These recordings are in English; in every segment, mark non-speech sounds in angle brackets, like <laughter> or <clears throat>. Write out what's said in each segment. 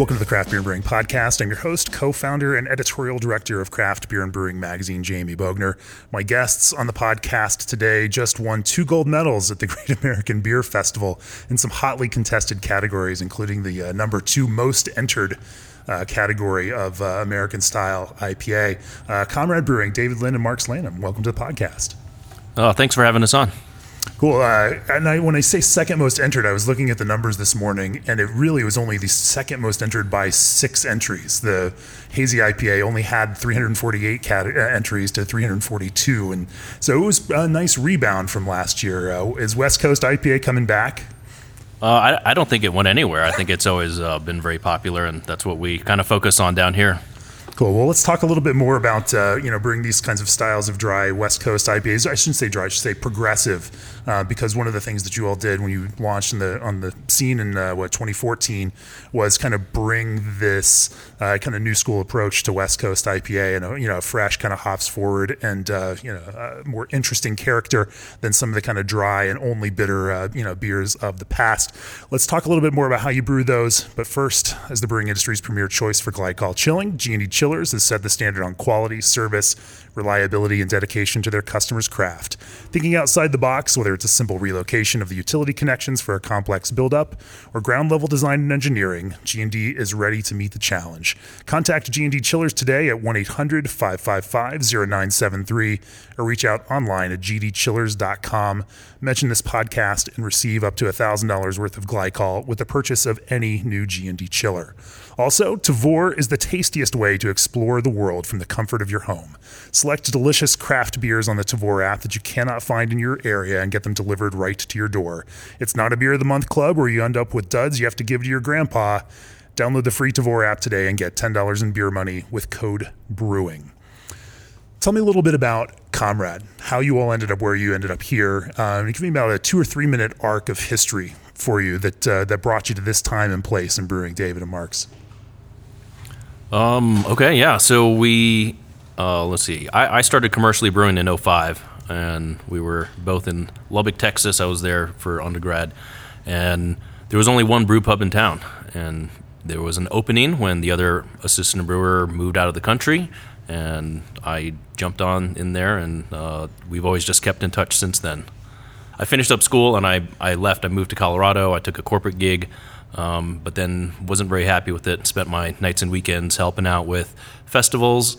Welcome to the Craft Beer and Brewing Podcast. I'm your host, co founder, and editorial director of Craft Beer and Brewing Magazine, Jamie Bogner. My guests on the podcast today just won two gold medals at the <laughs> Great American Beer Festival in some hotly contested categories, including the uh, number two most entered. Uh, category of uh, American style IPA. Uh, Comrade Brewing, David Lin and Marks Lanham, welcome to the podcast. Oh, thanks for having us on. Cool. Uh, and I, when I say second most entered, I was looking at the numbers this morning, and it really was only the second most entered by six entries. The hazy IPA only had 348 cat- uh, entries to 342, and so it was a nice rebound from last year. Uh, is West Coast IPA coming back? Uh, I, I, don't think it went anywhere. I think it's always uh, been very popular, and that's what we kind of focus on down here. Cool. Well, let's talk a little bit more about uh, you know bring these kinds of styles of dry West Coast IPAs. I shouldn't say dry. I should say progressive, uh, because one of the things that you all did when you launched the on the scene in uh, what 2014 was kind of bring this uh, kind of new school approach to West Coast IPA and a, you know a fresh kind of hops forward and uh, you know more interesting character than some of the kind of dry and only bitter uh, you know beers of the past. Let's talk a little bit more about how you brew those. But first, as the brewing industry's premier choice for glycol chilling, G&D Chill has set the standard on quality, service, reliability, and dedication to their customers' craft. Thinking outside the box, whether it's a simple relocation of the utility connections for a complex buildup or ground level design and engineering, G&D is ready to meet the challenge. Contact G&D Chillers today at 1-800-555-0973 or reach out online at gdchillers.com. Mention this podcast and receive up to $1,000 worth of glycol with the purchase of any new G&D chiller. Also, Tavour is the tastiest way to explore the world from the comfort of your home. Select delicious craft beers on the Tavour app that you cannot find in your area and get them delivered right to your door. It's not a beer of the month club where you end up with duds you have to give to your grandpa. Download the free Tavour app today and get $10 in beer money with code BREWING. Tell me a little bit about Comrade, how you all ended up where you ended up here. Um, give me about a two or three minute arc of history for you that uh, that brought you to this time and place in brewing, David and Marks. Um, okay, yeah. So we, uh, let's see, I, I, started commercially brewing in 05, and we were both in Lubbock, Texas. I was there for undergrad, and there was only one brew pub in town. And there was an opening when the other assistant brewer moved out of the country, and I jumped on in there, and uh, we've always just kept in touch since then. I finished up school and I, I left. I moved to Colorado. I took a corporate gig um, but then wasn't very happy with it. Spent my nights and weekends helping out with festivals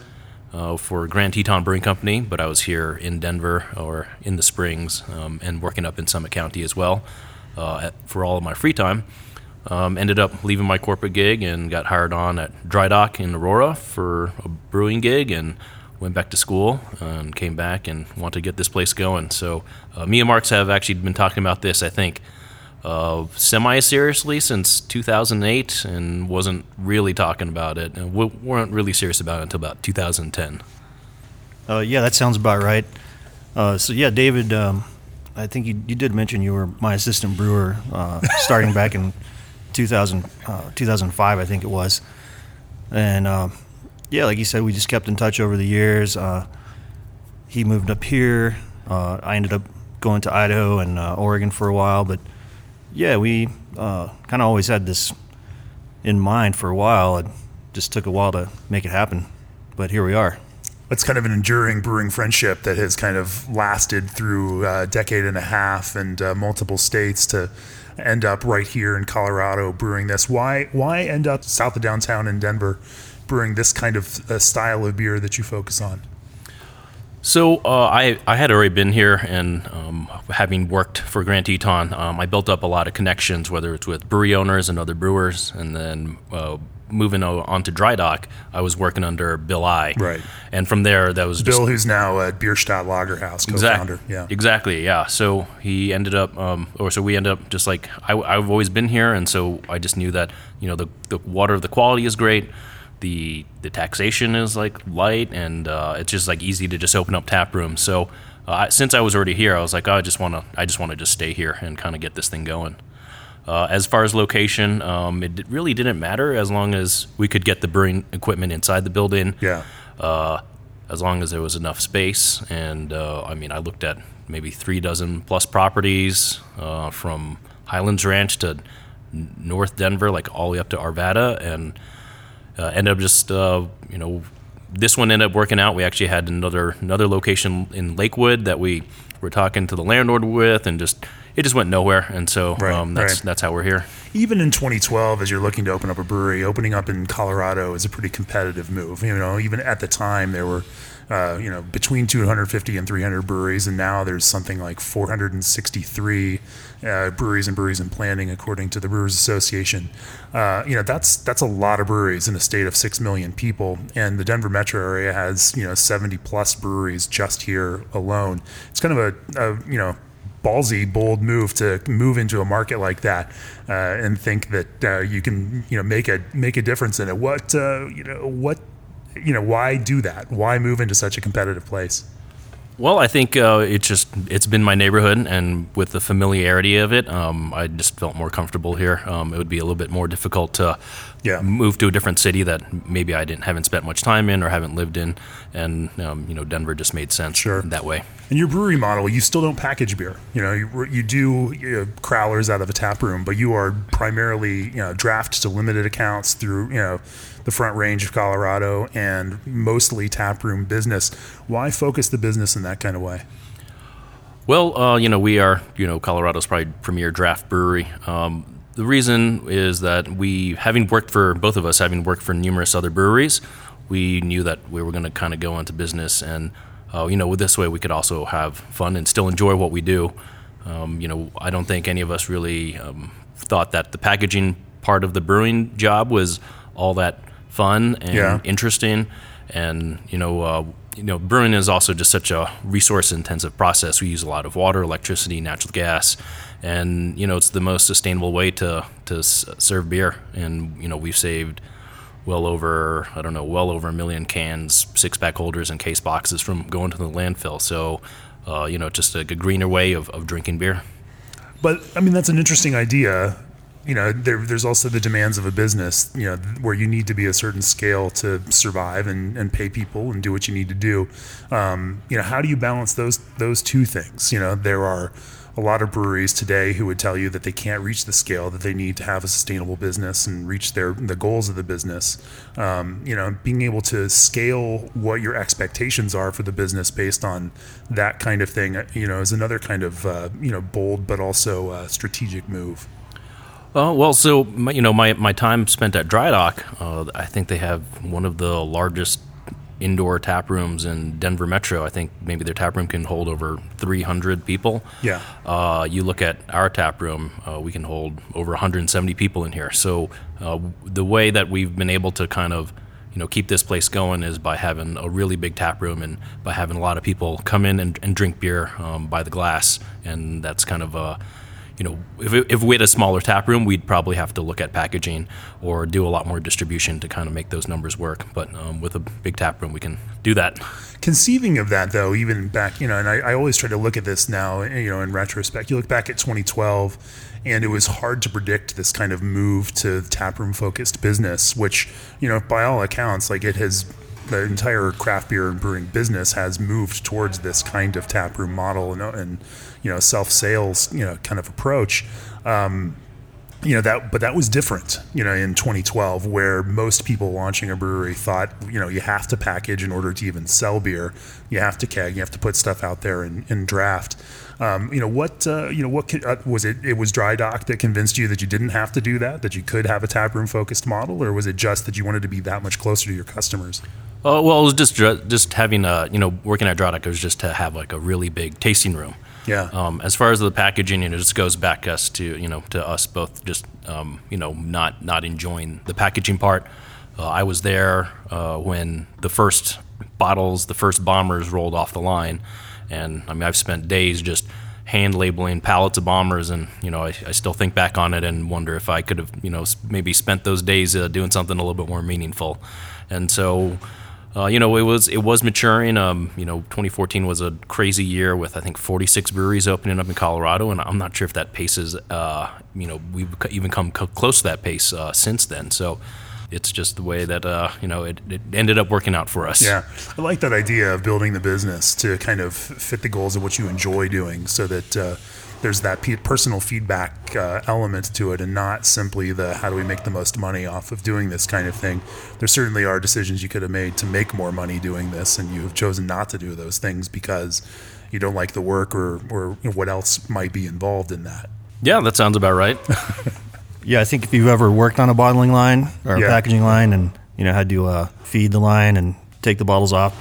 uh, for Grand Teton Brewing Company, but I was here in Denver or in the Springs um, and working up in Summit County as well uh, at, for all of my free time. Um, ended up leaving my corporate gig and got hired on at Dry Dock in Aurora for a brewing gig and went back to school and came back and wanted to get this place going. So uh, me and Marks have actually been talking about this, I think, uh, semi seriously since 2008 and wasn't really talking about it. And we weren't really serious about it until about 2010. Uh, yeah, that sounds about right. Uh, so, yeah, David, um, I think you, you, did mention you were my assistant brewer uh, <laughs> starting back in 2000, uh, 2005, I think it was. And uh, yeah, like you said, we just kept in touch over the years. he moved up here. I ended up going to Idaho and Oregon for a while, but yeah, we uh, kind of always had this in mind for a while. It just took a while to make it happen, but here we are. It's kind of an enduring brewing friendship that has kind of lasted through a decade and a half and uh, multiple states to end up right here in Colorado brewing this. Why why end up south of downtown in Denver brewing this kind of uh, style of beer that you focus on? So uh, I I had already been here, and um, having worked for Grand Teton, um, I built up a lot of connections, whether it's with brewery owners and other brewers, and then. Uh, moving on to dry dock, I was working under Bill Eye. Right. And from there, that was Bill, who's now at Bierstadt Lagerhaus, co-founder. Exactly. Yeah. Exactly. Yeah. So he ended up, um, or so we ended up just like I, have always been here, and so I just knew that you know the the water, the quality is great the the taxation is like light, and uh, it's just like easy to just open up tap rooms. So uh, since I was already here, I was like, oh, I just want to I just want to just stay here and kind of get this thing going. Uh, as far as location, um, it really didn't matter as long as we could get the brewing equipment inside the building. Yeah. Uh, as long as there was enough space, and uh, I mean, I looked at maybe three dozen plus properties uh, from Highlands Ranch to North Denver, like all the way up to Arvada, and uh, ended up just uh, you know this one ended up working out. We actually had another another location in Lakewood that we were talking to the landlord with, and just it just went nowhere. And so Right, um, that's right. that's how we're here. even in 2012, as you're looking to open up a brewery, opening up in Colorado is a pretty competitive move. You know, even at the time, there were, uh, you know, between 250 and 300 breweries, and now there's something like 463 uh, breweries and breweries in planning, according to the Brewers Association. Uh, you know, that's that's a lot of breweries in a state of six million people, and the Denver metro area has you know 70 plus breweries just here alone. It's kind of a, a you know ballsy, bold move to move into a market like that uh, and think that uh, you can, you know, make a make a difference in it. What, uh, you know, what, you know, why do that? Why move into such a competitive place? Well, I think uh, it's just it's been my neighborhood, and with the familiarity of it, um, I just felt more comfortable here. Um, it would be a little bit more difficult to Yeah. move to a different city that maybe I didn't haven't spent much time in or haven't lived in, and um, you know Denver just made sense Sure. that way. And your brewery model, you still don't package beer. You know, you, you do you know, crowlers out of a tap room, but you are primarily you know draft to limited accounts through you know the Front Range of Colorado and mostly tap room business. Why focus the business in that kind of way? Well, uh, you know, we are, you know, Colorado's probably premier draft brewery. Um, the reason is that we, having worked for both of us, having worked for numerous other breweries, we knew that we were going to kind of go into business, and uh, you know, with this way, we could also have fun and still enjoy what we do. Um, you know, I don't think any of us really um, thought that the packaging part of the brewing job was all that fun and Yeah. interesting. And you know, uh, you know, brewing is also just such a resource-intensive process. We use a lot of water, electricity, natural gas, and you know, it's the most sustainable way to to s- serve beer. And you know, we've saved well over I don't know, well over a million cans, six-pack holders, and case boxes from going to the landfill. So, uh, you know, just a, a greener way of, of drinking beer. But I mean, that's an interesting idea. You know, there, there's also the demands of a business. You know, where you need to be a certain scale to survive and, and pay people and do what you need to do. Um, you know, how do you balance those those two things? You know, there are a lot of breweries today who would tell you that they can't reach the scale that they need to have a sustainable business and reach their the goals of the business. Um, you know, being able to scale what your expectations are for the business based on that kind of thing, you know, is another kind of uh, you know bold but also uh, strategic move. Uh, well, so my, you know, my, my time spent at Dry Dock, uh, I think they have one of the largest indoor tap rooms in Denver Metro. I think maybe their tap room can hold over 300 people. Yeah. Uh, you look at our tap room, uh, we can hold over 170 people in here. So uh, the way that we've been able to kind of you know keep this place going is by having a really big tap room and by having a lot of people come in and, and drink beer um, by the glass, and that's kind of a you know, if, if we had a smaller tap room, we'd probably have to look at packaging or do a lot more distribution to kind of make those numbers work. But um, with a big tap room, we can do that. Conceiving of that, though, even back, you know, and I, I always try to look at this now, you know, in retrospect. You look back at 2012, and it was hard to predict this kind of move to taproom focused business, which, you know, by all accounts, like it has, the entire craft beer and brewing business has moved towards this kind of taproom model and, and you know, self sales, you know, kind of approach. Um, you know that but that was different you know in 2012 where most people launching a brewery thought you know you have to package in order to even sell beer you have to keg you have to put stuff out there and, and draft um, you know what uh, you know what uh, was it it was dry dock that convinced you that you didn't have to do that that you could have a taproom focused model or was it just that you wanted to be that much closer to your customers Uh, well, it was just just having a you know working at Dry Dock it was just to have like a really big tasting room. Yeah. Um, as far as the packaging, it just goes back us to you know to us both just um, you know not not enjoying the packaging part. Uh, I was there uh, when the first bottles, the first bombers rolled off the line, and I mean I've spent days just hand labeling pallets of bombers, and you know, I, I still think back on it and wonder if I could have, you know, maybe spent those days uh, doing something a little bit more meaningful. And so, uh, you know, it was it was maturing. Um, you know, 2014 was a crazy year with I think 46 breweries opening up in Colorado, and I'm not sure if that pace is, uh, you know, we've even come close to that pace uh, since then. So it's just the way that uh, you know it, it, ended up working out for us. Yeah, I like that idea of building the business to kind of fit the goals of what you enjoy doing, so that uh, there's that personal feedback uh, element to it, and not simply the how do we make the most money off of doing this kind of thing. There certainly are decisions you could have made to make more money doing this, and you have chosen not to do those things because you don't like the work or or you know, what else might be involved in that. Yeah, that sounds about right. <laughs> Yeah, I think if you've ever worked on a bottling line or a yeah. packaging line, and you know had to uh, feed the line and take the bottles off,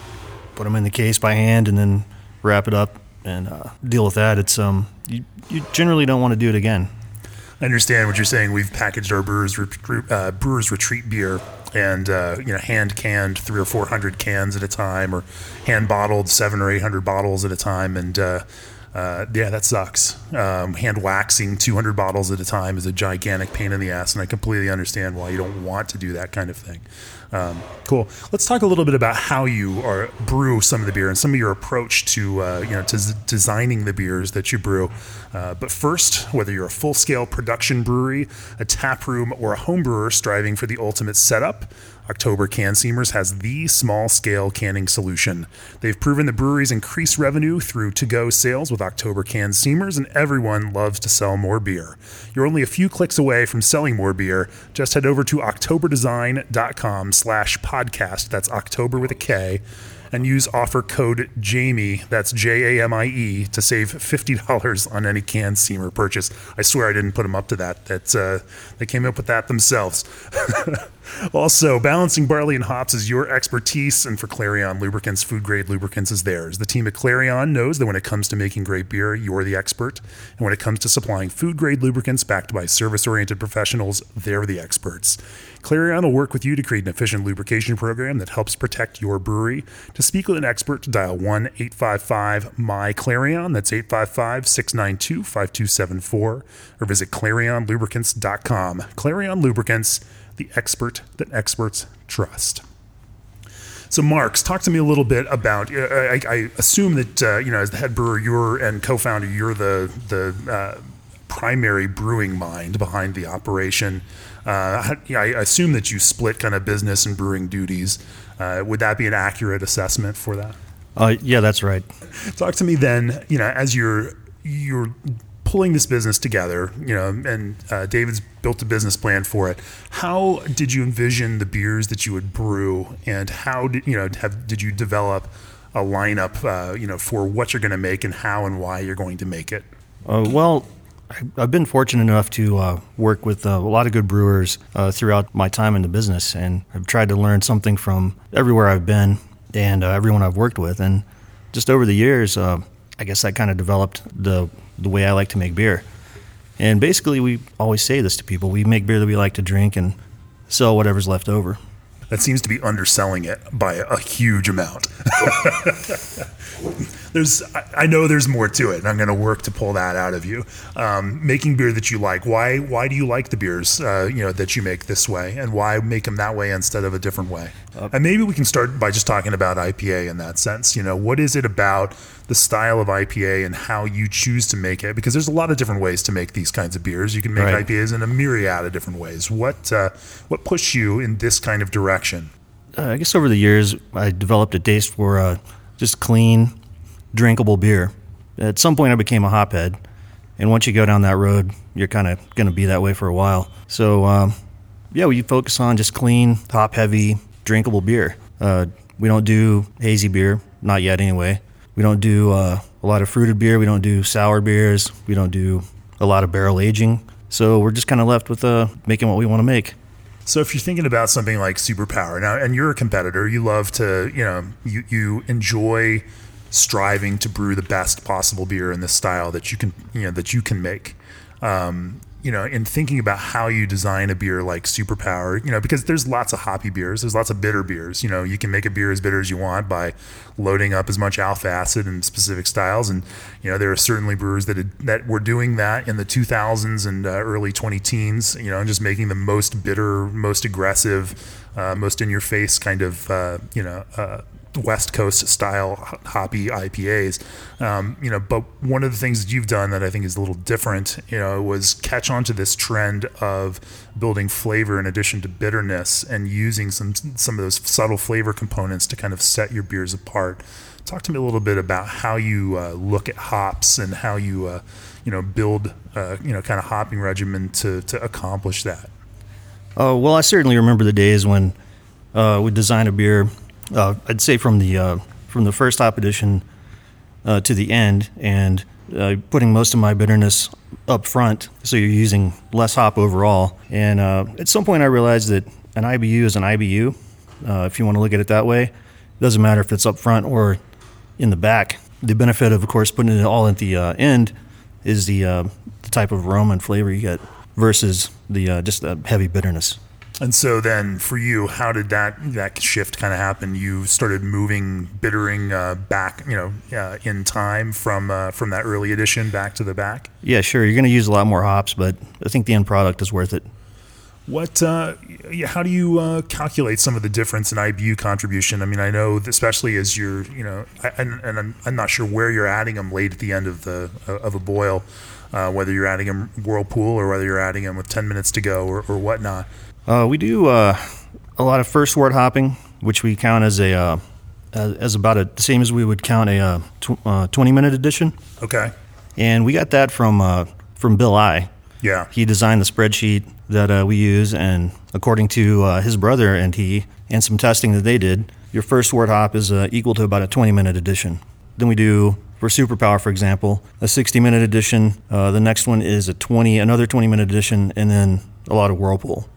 put them in the case by hand, and then wrap it up and uh, deal with that, it's um you, you generally don't want to do it again. I understand what you're saying. We've packaged our brewers uh, brewers retreat beer and uh, you know hand canned three or four hundred cans at a time, or hand bottled seven or eight hundred bottles at a time, and uh, uh, yeah, that sucks. Um, hand waxing 200 bottles at a time is a gigantic pain in the ass, and I completely understand why you don't want to do that kind of thing. Um, cool. Let's talk a little bit about how you are brew some of the beer and some of your approach to uh, you know to z- designing the beers that you brew. Uh, but first, whether you're a full-scale production brewery, a tap room, or a home brewer striving for the ultimate setup, Oktober Can Seamers has the small scale canning solution. They've proven the breweries increase revenue through to go sales with Oktober Can Seamers, and everyone loves to sell more beer. You're only a few clicks away from selling more beer. Just head over to octoberdesign.com slash podcast. That's Oktober with a K and use offer code JAMIE, that's J A M I E, to save $50 on any can seamer purchase. I swear I didn't put them up to that. That's, uh, they came up with that themselves. <laughs> also, balancing barley and hops is your expertise, and for Clarion Lubricants, food grade lubricants is theirs. The team at Clarion knows that when it comes to making great beer, you're the expert. And when it comes to supplying food grade lubricants backed by service oriented professionals, they're the experts. Clarion will work with you to create an efficient lubrication program that helps protect your brewery. To speak with an expert, dial 1 855 My Clarion, that's 855 692 5274, or visit clarionlubricants.com. Clarion Lubricants, the expert that experts trust. So, Marks, talk to me a little bit about. Uh, I, I, assume that uh, you know, as the head brewer, you're and co-founder, you're the the uh, primary brewing mind behind the operation. Uh, I assume that you split kind of business and brewing duties. Uh, would that be an accurate assessment for that? Uh, yeah, that's right. Talk to me then. You know, as you're you're pulling this business together, you know, and uh, David's built a business plan for it. How did you envision the beers that you would brew, and how did you know have did you develop a lineup, uh, you know, for what you're going to make and how and why you're going to make it? Uh, well, I've been fortunate enough to uh, work with uh, a lot of good brewers uh, throughout my time in the business, and I've tried to learn something from everywhere I've been and uh, everyone I've worked with. And just over the years, uh, I guess that kind of developed the the way I like to make beer. And basically, we always say this to people: we make beer that we like to drink and sell whatever's left over that seems to be underselling it by a huge amount. <laughs> there's, I know there's more to it, and I'm going to work to pull that out of you. Um, making beer that you like. Why? Why do you like the beers, uh, you know, that you make this way, and why make them that way instead of a different way? Uh, and maybe we can start by just talking about IPA in that sense. You know, what is it about the style of IPA and how you choose to make it? Because there's a lot of different ways to make these kinds of beers. You can make right. IPAs in a myriad of different ways. What uh, what pushed you in this kind of direction? Uh, I guess over the years, I developed a taste for uh, just clean, drinkable beer. At some point, I became a hophead, and once you go down that road, you're kind of going to be that way for a while. So, um, yeah, we focus on just clean, hop heavy, drinkable beer. Uh, we don't do hazy beer, not yet anyway. We don't do uh, a lot of fruited beer. We don't do sour beers. We don't do a lot of barrel aging. So we're just kind of left with uh, making what we want to make. So if you're thinking about something like Superpower now, and you're a competitor, you love to, you know, you, you enjoy striving to brew the best possible beer in this style that you can, you know, that you can make. Um, you know, in thinking about how you design a beer like Superpower, you know, because there's lots of hoppy beers, there's lots of bitter beers. You know, you can make a beer as bitter as you want by loading up as much alpha acid in specific styles, and you know, there are certainly brewers that had, that were doing that in the 2000s and uh, early 20 teens. You know, just making the most bitter, most aggressive, uh, most in your face kind of, uh, you know uh, West Coast style hoppy IPAs. Um, you know, but one of the things that you've done that I think is a little different, you know, was catch on to this trend of building flavor in addition to bitterness and using some some of those subtle flavor components to kind of set your beers apart. Talk to me a little bit about how you uh, look at hops and how you uh, you know build uh, you know kind of hopping regimen to to accomplish that. Oh well, I certainly remember the days when uh, we designed a beer uh, I'd say from the uh, from the first hop edition uh, to the end, and uh, putting most of my bitterness up front, so you're using less hop overall. And uh, at some point, I realized that an IBU is an IBU. Uh, if you want to look at it that way, it doesn't matter if it's up front or in the back. The benefit of, of course, putting it all at the end is the the type of aroma and flavor you get versus the just the heavy bitterness. And so then for you, how did that that shift kind of happen? You started moving bittering uh, back, you know, uh, in time from uh, from that early edition back to the back. Yeah, sure. You're going to use a lot more hops, but I think the end product is worth it. What? Uh, how do you uh, calculate some of the difference in IBU contribution? I mean, I know especially as you're, you know, and, and I'm, I'm, not sure where you're adding them late at the end of the of a boil, uh, whether you're adding them whirlpool or whether you're adding them with 10 minutes to go or, or whatnot. Uh, we do uh, a lot of first wort hopping, which we count as a uh, as about a, the same as we would count a uh, tw- uh, twenty minute edition. Okay. And we got that from uh, from Bill Eye. Yeah. He designed the spreadsheet that we use, and according to his brother and he, and some testing that they did, your first wort hop is equal to about a twenty minute edition. Then we do for Superpower, for example, a 60 minute edition. Uh, the next one is a 20, another 20 minute edition, and then a lot of Whirlpool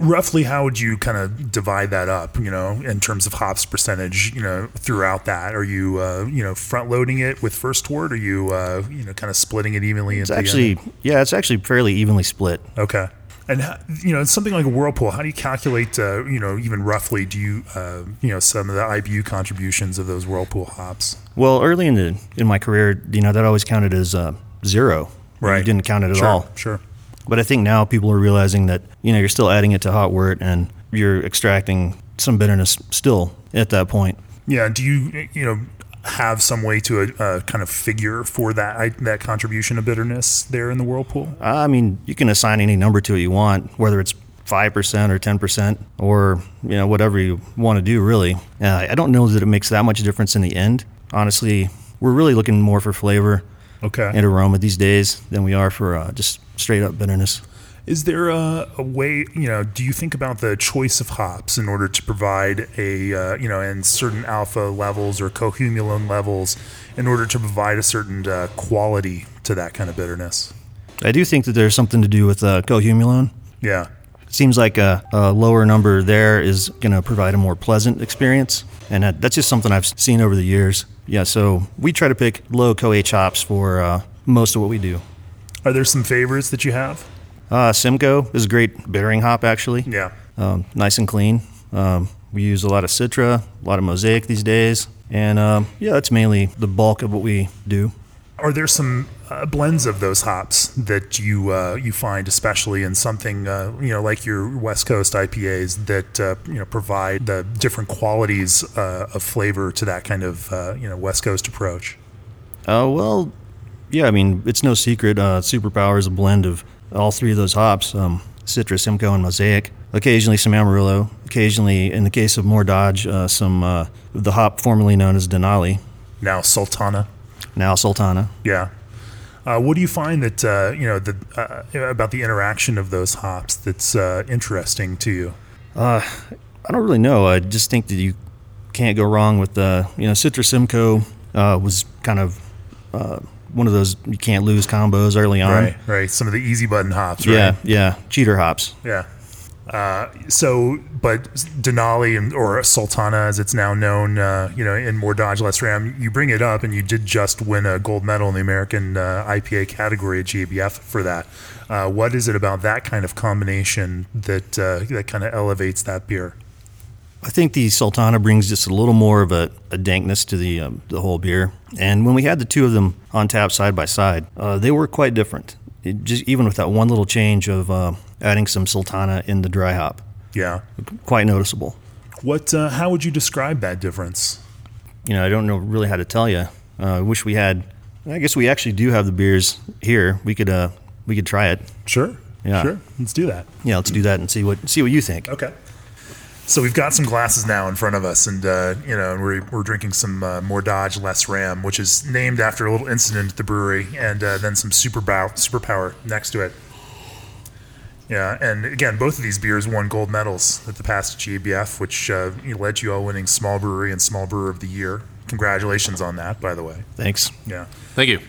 roughly how would you kind of divide that up you know in terms of hops percentage you know throughout that? Are you uh, you know front loading it with first wort or are you uh, you know kind of splitting it evenly it's actually yeah it's actually fairly evenly split. Okay. And you know it's something like a whirlpool. How do you calculate uh, you know even roughly do you uh, you know some of the ibu contributions of those whirlpool hops? Well early in the in my career you know that always counted as uh, zero. Right. you didn't count it at sure, all. sure but I think now people are realizing that you know you're still adding it to hot wort and you're extracting some bitterness still at that point. Yeah. Do you you know have some way to uh, kind of figure for that that contribution of bitterness there in the whirlpool? I mean, you can assign any number to it you want, whether it's five percent or ten percent, or you know whatever you want to do. Really, uh, I don't know that it makes that much difference in the end. Honestly, we're really looking more for flavor okay. and aroma these days than we are for uh, just straight up bitterness. Is there a, a, way, you know, do you think about the choice of hops in order to provide a, uh, you know, and certain alpha levels or cohumulone levels in order to provide a certain uh, quality to that kind of bitterness? I do think that there's something to do with uh, cohumulone. Yeah. It seems like a, a lower number there is going to provide a more pleasant experience. And that, that's just something I've seen over the years. Yeah, so we try to pick low CoH hops for uh, most of what we do. Are there some favorites that you have? Uh, Simcoe is a great bittering hop, actually. Yeah. Um, nice and clean. Um, we use a lot of Citra, a lot of Mosaic these days. And um, yeah, that's mainly the bulk of what we do. Are there some uh, blends of those hops that you uh, you find, especially in something uh, you know like your West Coast IPAs, that uh, you know provide the different qualities uh, of flavor to that kind of uh, you know West Coast approach? Oh well, yeah, I mean, it's no secret. Uh, Superpower is a blend of all three of those hops um, Citra, Simcoe, and Mosaic. Occasionally some Amarillo. Occasionally, in the case of More Dodge, uh, some uh, the hop formerly known as Denali. Now Sultana. Now Sultana. Yeah. Uh, what do you find that uh, you know the, uh, about the interaction of those hops that's uh, interesting to you? I don't really know. I just think that you can't go wrong with the you know Citra Simcoe was kind of one of those you can't lose combos early on. Right, right. Some of the easy button hops. Right? Yeah, yeah. Cheater hops. Yeah. Uh, so, but Denali and- or Sultana, as it's now known, uh, you know, in more Dodge Less Ram, you bring it up, and you did just win a gold medal in the American uh, IPA category at GABF for that. Uh, what is it about that kind of combination that uh, that kind of elevates that beer? I think the Sultana brings just a little more of a, a dankness to the um, the whole beer. And when we had the two of them on tap side by side, uh, they were quite different. It just even with that one little change of uh, adding some Sultana in the dry hop, Yeah. quite noticeable. What? Uh, how would you describe that difference? You know, I don't know really how to tell you. Uh, I wish we had. I guess we actually do have the beers here. We could uh, we could try it. Sure. Yeah. Sure. Let's do that. Yeah, let's do that and see what see what you think. Okay. So we've got some glasses now in front of us, and uh, you know, we're, we're drinking some uh, more Dodge Less Ram, which is named after a little incident at the brewery, and uh, then some Super Bow- Superpower next to it. Yeah, and again, both of these beers won gold medals at the past GABF, which uh, led to you all winning Small Brewery and Small Brewer of the Year. Congratulations on that, by the way. Thanks. Yeah Thank you.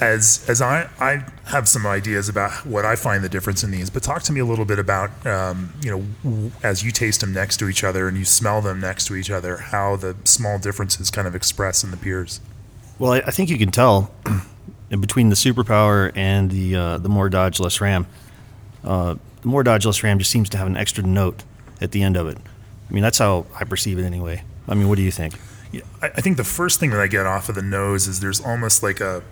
As as I I have some ideas about what I find the difference in these, but talk to me a little bit about um, you know as you taste them next to each other and you smell them next to each other, how the small differences kind of express in the beers. Well, I, I think you can tell <clears throat> between the superpower and the uh, the more Dodge less Ram. Uh, the more Dodge less Ram just seems to have an extra note at the end of it. I mean, that's how I perceive it anyway. I mean, what do you think? Yeah, I, I think the first thing that I get off of the nose is there's almost like a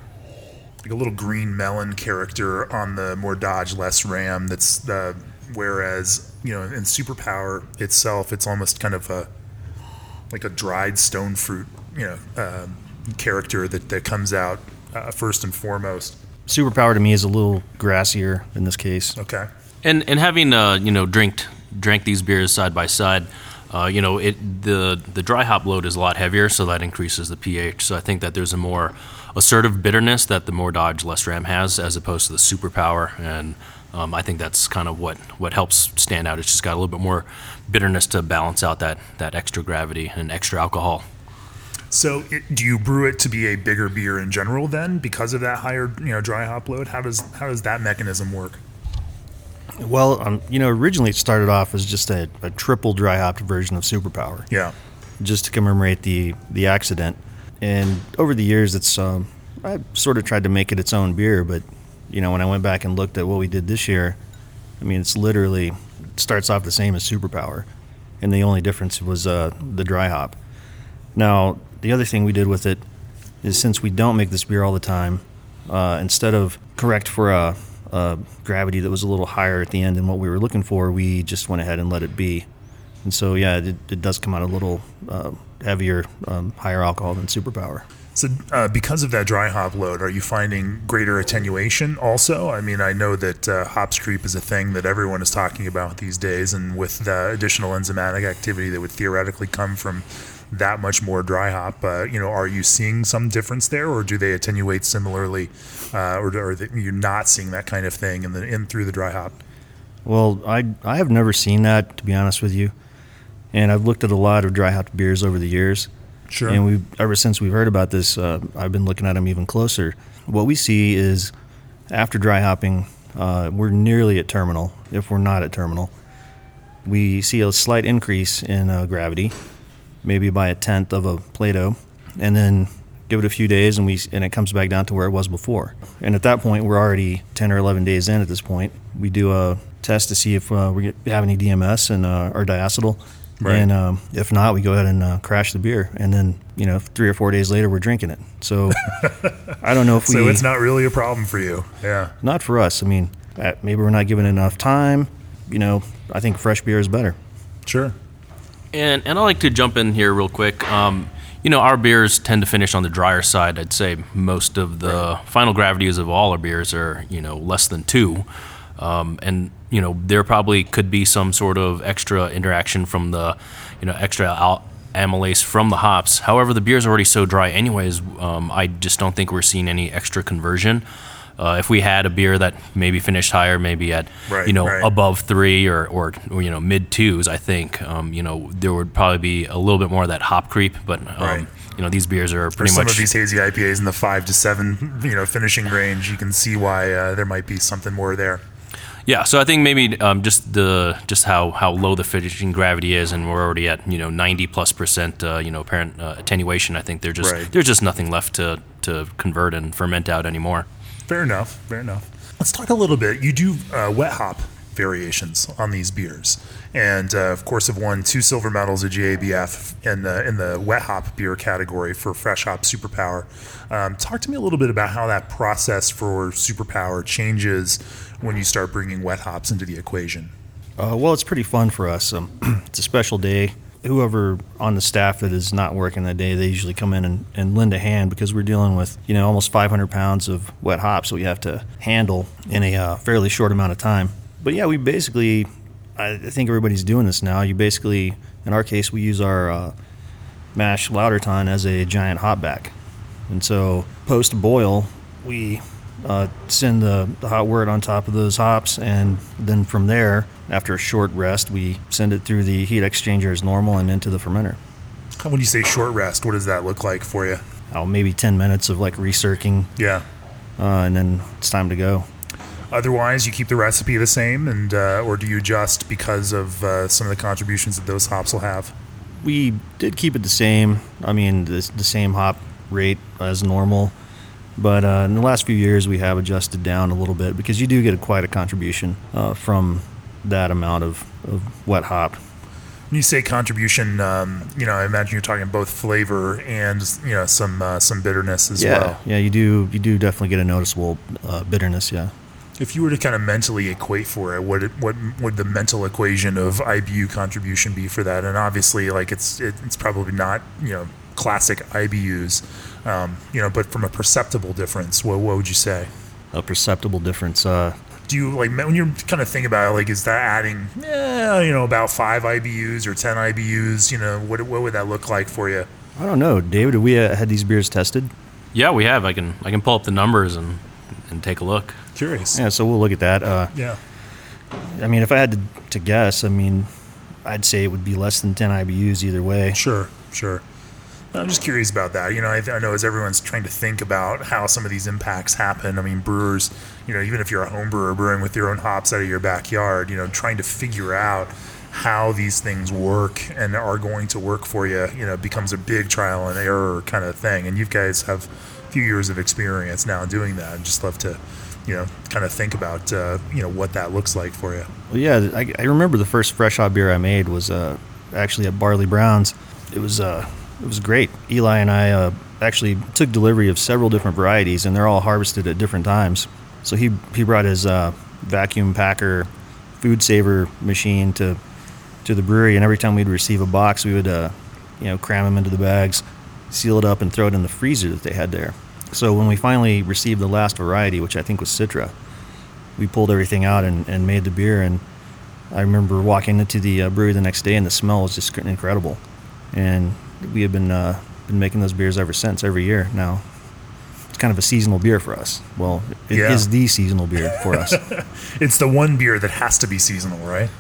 like a little green melon character on the more Dodge less Ram. That's uh, whereas you know in Superpower itself, it's almost kind of a like a dried stone fruit you know um character that that comes out uh, first and foremost. Superpower to me is a little grassier in this case. Okay. And and having uh, you know drinked drank these beers side by side, uh, you know it the the dry hop load is a lot heavier, so that increases the pH. So I think that there's a more assertive bitterness that the more Dodge Less Ram has, as opposed to the Superpower, and um, I think that's kind of what what helps stand out. It's just got a little bit more bitterness to balance out that that extra gravity and extra alcohol. So, it, do you brew it to be a bigger beer in general then, because of that higher you know dry hop load? How does how does that mechanism work? Well, um, you know, originally it started off as just a, a triple dry hopped version of Superpower. Yeah. just to commemorate the the accident. And over the years, it's um, I sort of tried to make it its own beer, but you know, when I went back and looked at what we did this year, I mean, it's literally it starts off the same as Superpower, and the only difference was uh, the dry hop. Now, the other thing we did with it is since we don't make this beer all the time, uh, instead of correct for a, a gravity that was a little higher at the end than what we were looking for, we just went ahead and let it be. And so, yeah, it, it does come out a little uh, heavier, um, higher alcohol than Superpower. So, uh, because of that dry hop load, are you finding greater attenuation also? I mean, I know that uh, hops creep is a thing that everyone is talking about these days, and with the additional enzymatic activity that would theoretically come from that much more dry hop, uh, you know, are you seeing some difference there, or do they attenuate similarly, uh, or are you're not seeing that kind of thing in the in through the dry hop? Well, I I have never seen that to be honest with you, and I've looked at a lot of dry hopped beers over the years. Sure. And we ever since we've heard about this, uh, I've been looking at them even closer. What we see is after dry hopping, uh, we're nearly at terminal. If we're not at terminal, we see a slight increase in uh, gravity, maybe by a tenth of a Plato, and then give it a few days, and we and it comes back down to where it was before. And at that point, we're already ten or eleven days in. At this point, we do a test to see if uh, we have any DMS and uh, our diacetyl. Right. And um, if not, we go ahead and uh, crash the beer, and then you know three or four days later we're drinking it. So <laughs> I don't know if we. So it's not really a problem for you. Yeah. not for us. I mean, uh, maybe we're not giving enough time. You know, I think fresh beer is better. Sure. And and I like to jump in here real quick. Um, you know, our beers tend to finish on the drier side. I'd say most of the final gravities of all our beers are you know less than two, um, and you know there probably could be some sort of extra interaction from the you know extra al- amylase from the hops. However, the beer is already so dry, anyways. Um, I just don't think we're seeing any extra conversion. Uh, if we had a beer that maybe finished higher, maybe at Right, you know right. above three or, or, or you know mid twos, I think um, you know there would probably be a little bit more of that hop creep. But um, Right. you know these beers are pretty some much of these hazy IPAs in the five to seven, you know, finishing range, you can see why uh, there might be something more there. Yeah, so I think maybe um, just the just how, how low the finishing gravity is, and we're already at you know ninety plus percent uh, you know apparent uh, attenuation. I think there's just Right. there's just nothing left to to convert and ferment out anymore. Fair enough. Fair enough. Let's talk a little bit. You do uh, wet hop variations on these beers, and uh, of course, have won two silver medals at GABF in the in the wet hop beer category for fresh hop superpower. Um, talk to me a little bit about how that process for superpower changes when you start bringing wet hops into the equation. Uh, well, it's pretty fun for us. Um, <clears throat> it's a special day. Whoever on the staff that is not working that day, they usually come in and, and lend a hand because we're dealing with you know almost 500 pounds of wet hops that we have to handle in a uh, fairly short amount of time. But yeah, we basically, I think everybody's doing this now. You basically, in our case, we use our uh, mash lauter tun as a giant hop back, and so post boil, we uh, send the, the hot wort on top of those hops, and then from there, after a short rest, we send it through the heat exchanger as normal and into the fermenter. When you say short rest, what does that look like for you? Oh, maybe 10 minutes of like recircing, Yeah. uh, and then it's time to go. Otherwise, you keep the recipe the same, and uh, or do you adjust because of uh, some of the contributions that those hops will have? We did keep it the same. I mean, the, the same hop rate as normal. But uh, in the last few years, we have adjusted down a little bit because you do get a, quite a contribution uh, from that amount of, of wet hop. When you say contribution, um, you know, I imagine you're talking both flavor and you know some uh, some bitterness as yeah, well. yeah, you do. You do definitely get a noticeable uh, bitterness. Yeah. If you were to kind of mentally equate for it, what it, what would the mental equation of IBU contribution be for that? And obviously, like it's it, it's probably not you know classic IBUs, um, you know, but from a perceptible difference, what what would you say? A perceptible difference. Uh, do you like when you're kind of thinking about it, like is that adding yeah you know about five IBUs or ten IBUs you know what what would that look like for you I don't know, David. Have we uh, had these beers tested? Yeah, we have. I can I can pull up the numbers and and take a look. Curious Yeah, so we'll look at that. Uh, yeah I mean, if I had to, to guess, I mean, I'd say it would be less than 10 IBUs either way. sure sure I'm just curious about that you know I, I know as everyone's trying to think about how some of these impacts happen I mean brewers you know even if you're a home brewer brewing with your own hops out of your backyard you know trying to figure out how these things work and are going to work for you, you know, becomes a big trial and error kind of thing. And you guys have a few years of experience now doing that. I'd just love to, you know, kind of think about, uh, you know, what that looks like for you. Well, yeah, I, I remember the first fresh hop beer I made was uh, actually at Barley Brown's. It was uh, it was great. Eli and I uh, actually took delivery of several different varieties, and they're all harvested at different times. So he he brought his uh, vacuum packer food saver machine to to the brewery, and every time we'd receive a box, we would uh, you know cram them into the bags, seal it up, and throw it in the freezer that they had there. So when we finally received the last variety, which I think was Citra, we pulled everything out and, and made the beer. And I remember walking into the uh, brewery the next day, and the smell was just incredible. And we have been uh, been making those beers ever since, every year now. It's kind of a seasonal beer for us. Well, it is Yeah. the seasonal beer for us. <laughs> It's the one beer that has to be seasonal, right?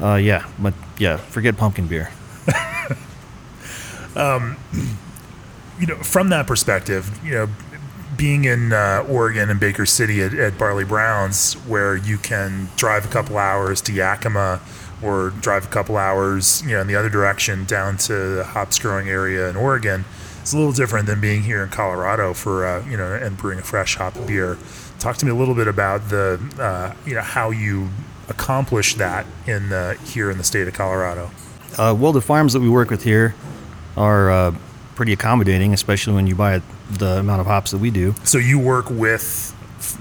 uh, yeah, but yeah, forget pumpkin beer. <laughs> um, <clears throat> you know, from that perspective, you know, being in uh, Oregon and Baker City at, at Barley Browns, where you can drive a couple hours to Yakima or drive a couple hours, you know, in the other direction down to the hops growing area in Oregon, it's a little different than being here in Colorado for, uh, you know, and brewing a fresh hop beer. Talk to me a little bit about the, uh, you know, how you accomplish that in the, here in the state of Colorado. Uh, well, the farms that we work with here are uh, pretty accommodating, especially when you buy the amount of hops that we do. So you work with,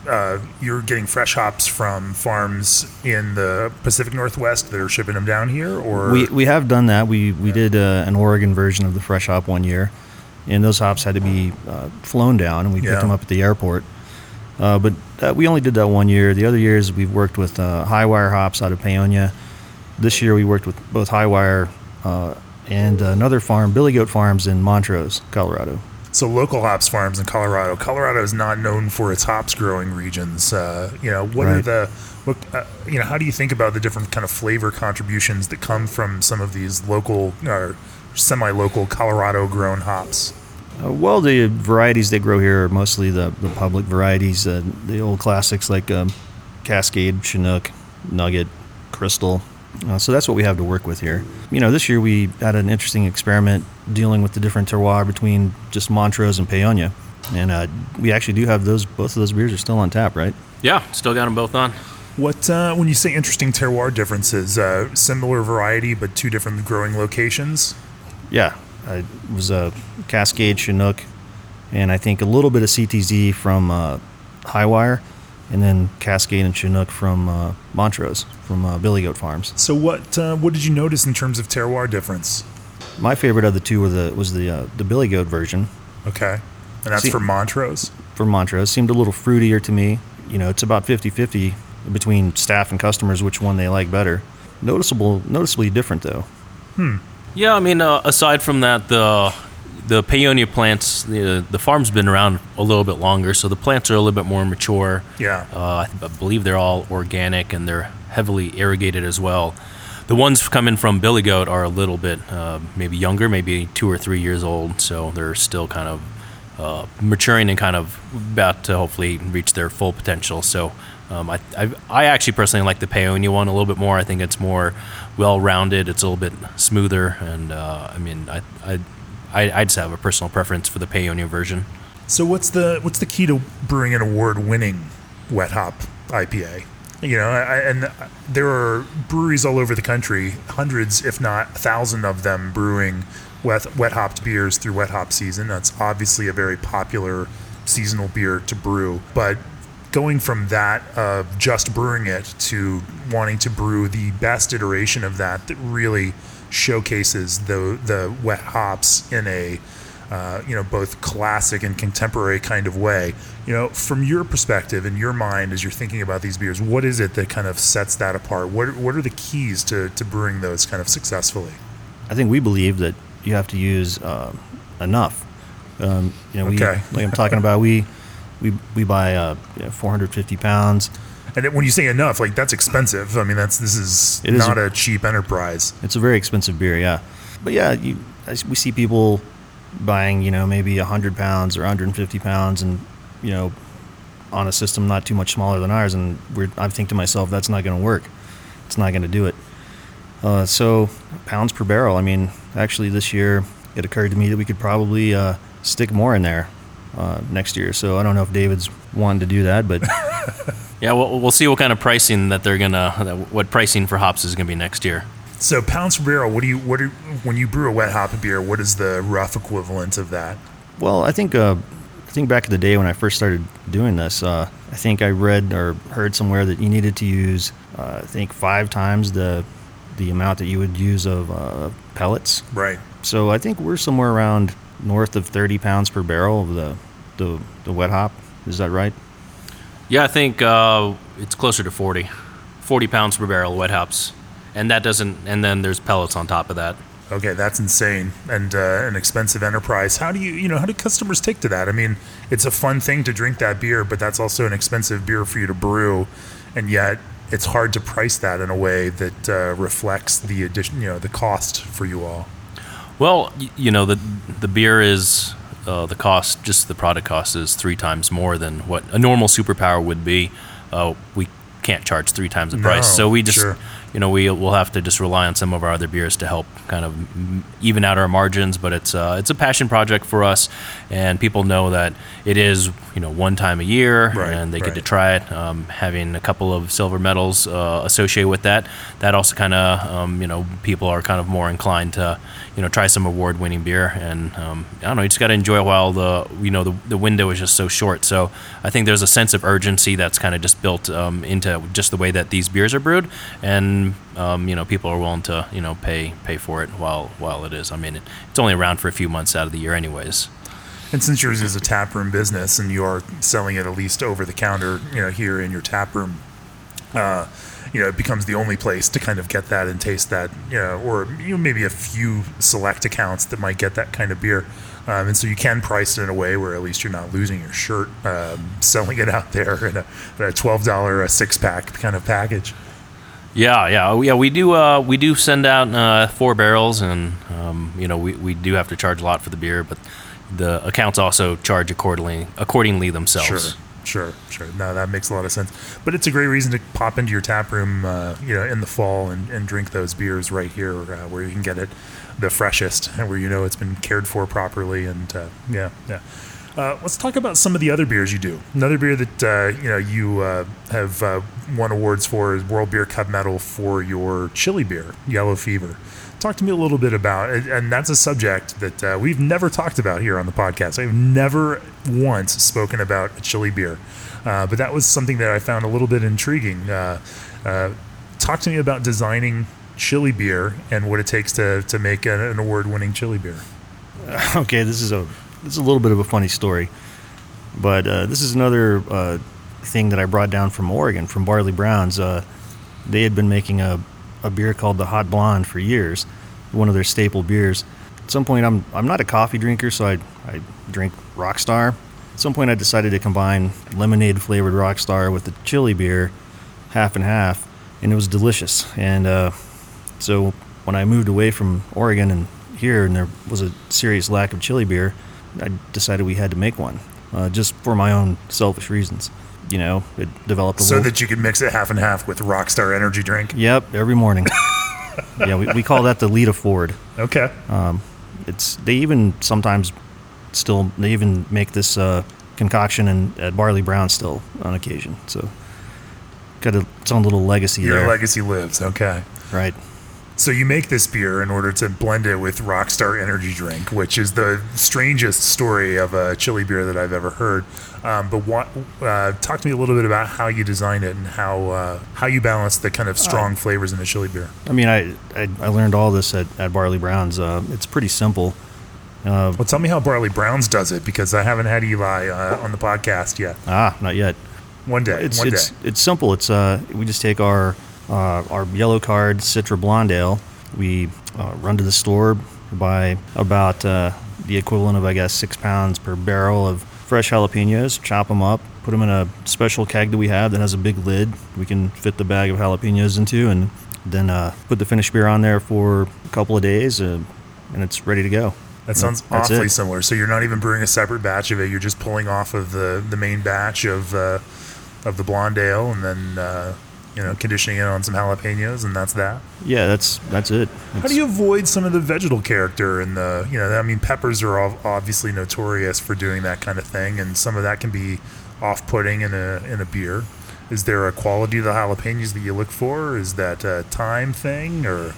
uh, you're getting fresh hops from farms in the Pacific Northwest that are shipping them down here, or We, we have done that. We we did uh, an Oregon version of the fresh hop one year, and those hops had to be uh, flown down, and we Yeah. picked them up at the airport. Uh, but that, we only did that one year. The other years we've worked with uh, Highwire hops out of Paonia. This year we worked with both Highwire uh, and another farm, Billy Goat Farms in Montrose, Colorado. so local hops farms in Colorado. Colorado is not known for its hops growing regions. Uh, you know, what are the, what, uh, you know, how do you think about the different kind of flavor contributions that come from some of these local or semi-local Colorado grown hops? Uh, well, the varieties they grow here are mostly the, the public varieties, uh, the old classics like um, Cascade, Chinook, Nugget, Crystal. Uh, so that's what we have to work with here. You know, this year we had an interesting experiment dealing with the different terroir between just Montrose and Paonia, and uh, we actually do have those. Both of those beers are still on tap, right? Yeah, still got them both on. What uh, when you say interesting terroir differences? Uh, similar variety, but two different growing locations. Yeah, uh, it was a Cascade, Chinook, and I think a little bit of CTZ from uh, Highwire, and then Cascade and Chinook from uh, Montrose from uh, Billy Goat Farms. So what uh, what did you notice in terms of terroir difference? My favorite of the two were the was the uh, the Billy Goat version Okay, and that's See- for Montrose. from Montrose. Seemed a little fruitier to me. You know, it's about 50-50 between staff and customers which one they like better. Noticeable, noticeably different though. Hmm. Yeah, I mean, uh, aside from that, the the Paonia plants, the the farm's been around a little bit longer, so the plants are a little bit more mature. Yeah. Uh, I, th- I believe they're all organic and they're heavily irrigated as well. The ones coming from Billy Goat are a little bit uh, maybe younger, maybe two or three years old, so they're still kind of uh, maturing and kind of about to hopefully reach their full potential. So um, I, I, I actually personally like the Paonia one a little bit more. I think it's more well-rounded. It's a little bit smoother, and uh, I mean, I, I, I, I just have a personal preference for the Paonia version. So what's the what's the key to brewing an award-winning wet hop IPA? You know, I, and there are breweries all over the country, hundreds, if not a thousand, of them brewing wet wet hopped beers through wet hop season. That's obviously a very popular seasonal beer to brew, but going from that of just brewing it to wanting to brew the best iteration of that that really showcases the the wet hops in a uh, you know both classic and contemporary kind of way. You know, from your perspective in your mind as you're thinking about these beers, what is it that kind of sets that apart? What what are the keys to to brewing those kind of successfully? I think we believe that you have to use uh, enough. Um, you know, we, Okay. like I'm talking about, we we we buy uh, you know, 450 pounds. And when you say enough, like that's expensive. I mean, that's this is not a- a cheap enterprise. It's a very expensive beer, yeah. But yeah, you, we see people buying, you know, maybe 100 pounds or 150 pounds, and you know, on a system not too much smaller than ours, and we're, I think to myself, that's not going to work. It's not going to do it. Uh, so pounds per barrel. I mean, actually, this year it occurred to me that we could probably uh, stick more in there uh, next year. So I don't know if David's wanting to do that, but <laughs> Yeah, we'll, we'll see what kind of pricing that they're gonna, what pricing for hops is gonna be next year. So pounds per barrel. What do you what do when you brew a wet hop beer? What is the rough equivalent of that? Well, I think uh, I think back in the day when I first started doing this, uh, I think I read or heard somewhere that you needed to use, uh, I think five times the the amount that you would use of uh, pellets. Right. So I think we're somewhere around north of 30 pounds per barrel of the the, the wet hop. Is that right? Yeah, I think uh, it's closer to 40. 40 pounds per barrel of wet hops. And that doesn't, and then there's pellets on top of that. Okay, that's insane and uh, an expensive enterprise. How do you, you know, how do customers take to that? I mean, it's a fun thing to drink that beer, but that's also an expensive beer for you to brew, and yet it's hard to price that in a way that uh, reflects the addition, you know, the cost for you all. Well, you know, the, the beer is, uh, the cost, just the product cost is three times more than what a normal superpower would be. Uh, we can't charge three times the price. No, So we just, sure. you know, we will have to just rely on some of our other beers to help kind of even out our margins. But it's uh, it's a passion project for us, and people know that it is you know one time a year, Right, and they get to try it. Um, having a couple of silver medals uh, associated with that, that also kind of um, you know people are kind of more inclined to you know try some award-winning beer, and um, I don't know, you just got to enjoy it while the you know the, the window is just so short. So I think there's a sense of urgency that's kind of just built um, into just the way that these beers are brewed, and um, you know people are willing to you know pay pay for it while while it is. I mean, it's only around for a few months out of the year, anyways. And since yours is a taproom business and you are selling it at least over the counter, you know, here in your taproom, uh, you know, it becomes the only place to kind of get that and taste that, you know, or you know, maybe a few select accounts that might get that kind of beer. Um, and so you can price it in a way where at least you're not losing your shirt um, <laughs> selling it out there in a, in a $12 a six pack kind of package. Yeah, yeah, Oh, yeah. We do. Uh, we do send out uh, four barrels, and um, you know, we, we do have to charge a lot for the beer, but the accounts also charge accordingly accordingly themselves. Sure. Sure, sure. No, that makes a lot of sense. But it's a great reason to pop into your tap room, uh, you know, in the fall and, and drink those beers right here, uh, where you can get it the freshest, and where you know it's been cared for properly. And uh, yeah, yeah. Uh, let's talk about some of the other beers you do. Another beer that uh, you know you uh, have won awards for is World Beer Cup medal for your chili beer, Yellow Fever. Talk to me a little bit about, and- that's a subject that uh, we've never talked about here on the podcast. I've never once spoken about a chili beer, uh, but that was something that I found a little bit intriguing. Uh, uh, talk to me about designing chili beer and what it takes to to make an, an award-winning chili beer. <laughs> okay, this is a this is a little bit of a funny story, but uh, this is another uh, thing that I brought down from Oregon from Barley Browns. They had been making a, a beer called the Hot Blonde for years, one of their staple beers. At some point, I'm I'm not a coffee drinker, so I I drink Rockstar. At some point, I decided to combine lemonade flavored Rockstar with the chili beer, half and half, and it was delicious. And uh, so when I moved away from Oregon and here, and there was a serious lack of chili beer, I decided we had to make one, uh, just for my own selfish reasons. You know, it developed a so little. that you could mix it half and half with Rockstar Energy drink. Yep, every morning. <laughs> yeah, we, we call that the Lita Ford. Okay. It's they even sometimes still they even make this uh, concoction in, at Barley Brown still on occasion. So got a, its own little legacy Your there, legacy lives. Okay. right? So you make this beer in order to blend it with Rockstar Energy drink, which is the strangest story of a chili beer that I've ever heard. Um, but what, uh, talk to me a little bit about how you design it and how uh, how you balance the kind of strong flavors in a chili beer. I mean, I I, I learned all this at, at Barley Brown's. Uh, it's pretty simple. Well, tell me how Barley Browns does it because I haven't had Eli uh, on the podcast yet. Ah, not yet. One day, It's one it's day. it's simple. It's uh we just take our uh, our yellow card Citra Blonde Ale. We uh, run to the store, buy about uh, the equivalent of I guess six pounds per barrel of fresh jalapenos. Chop them up, put them in a special keg that we have that has a big lid. We can fit the bag of jalapenos into, and then uh, put the finished beer on there for a couple of days, uh, and it's ready to go. That sounds That's awfully it. similar. So you're not even brewing a separate batch of it. You're just pulling off of the, the main batch of uh, of the blonde ale and then uh, you know conditioning it on some jalapenos and that's that. Yeah, that's that's it. How do you avoid some of the vegetal character and the you know I mean peppers are obviously notorious for doing that kind of thing and some of that can be off-putting in a in a beer. Is there a quality of the jalapenos that you look for? Is that a time thing or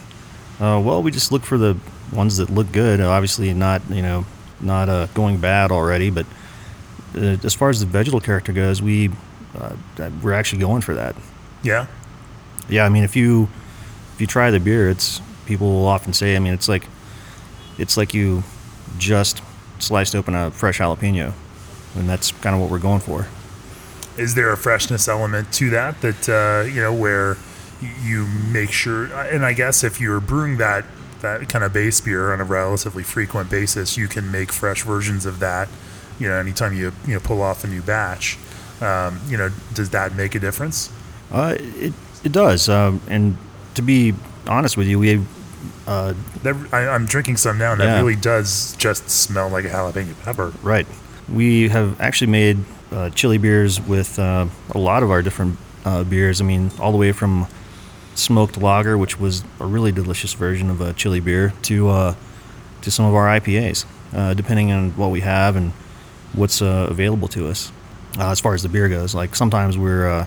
Uh, well, we just look for the ones that look good. Obviously, not you know not uh, going bad already, but uh, as far as the vegetal character goes, we uh, we're actually going for that. Yeah? Yeah, I mean, if you if you try the beer, it's people will often say, I mean, it's like it's like you just sliced open a fresh jalapeno, and that's kind of what we're going for. is there a freshness element to that that uh, you know where you make sure and i guess if you're brewing that that kind of base beer on a relatively frequent basis you can make fresh versions of that you know anytime you you know pull off a new batch um, you know does that make a difference Uh, it it does, um, and to be honest with you, we uh, that, I, i'm drinking some now and that really does just smell like a jalapeno pepper Right. We have actually made uh, chili beers with uh, a lot of our different uh, beers. I mean, all the way from smoked lager, which was a really delicious version of a chili beer, to uh, to some of our IPAs, uh, depending on what we have and what's uh, available to us. Uh, as far as the beer goes, like sometimes we're uh,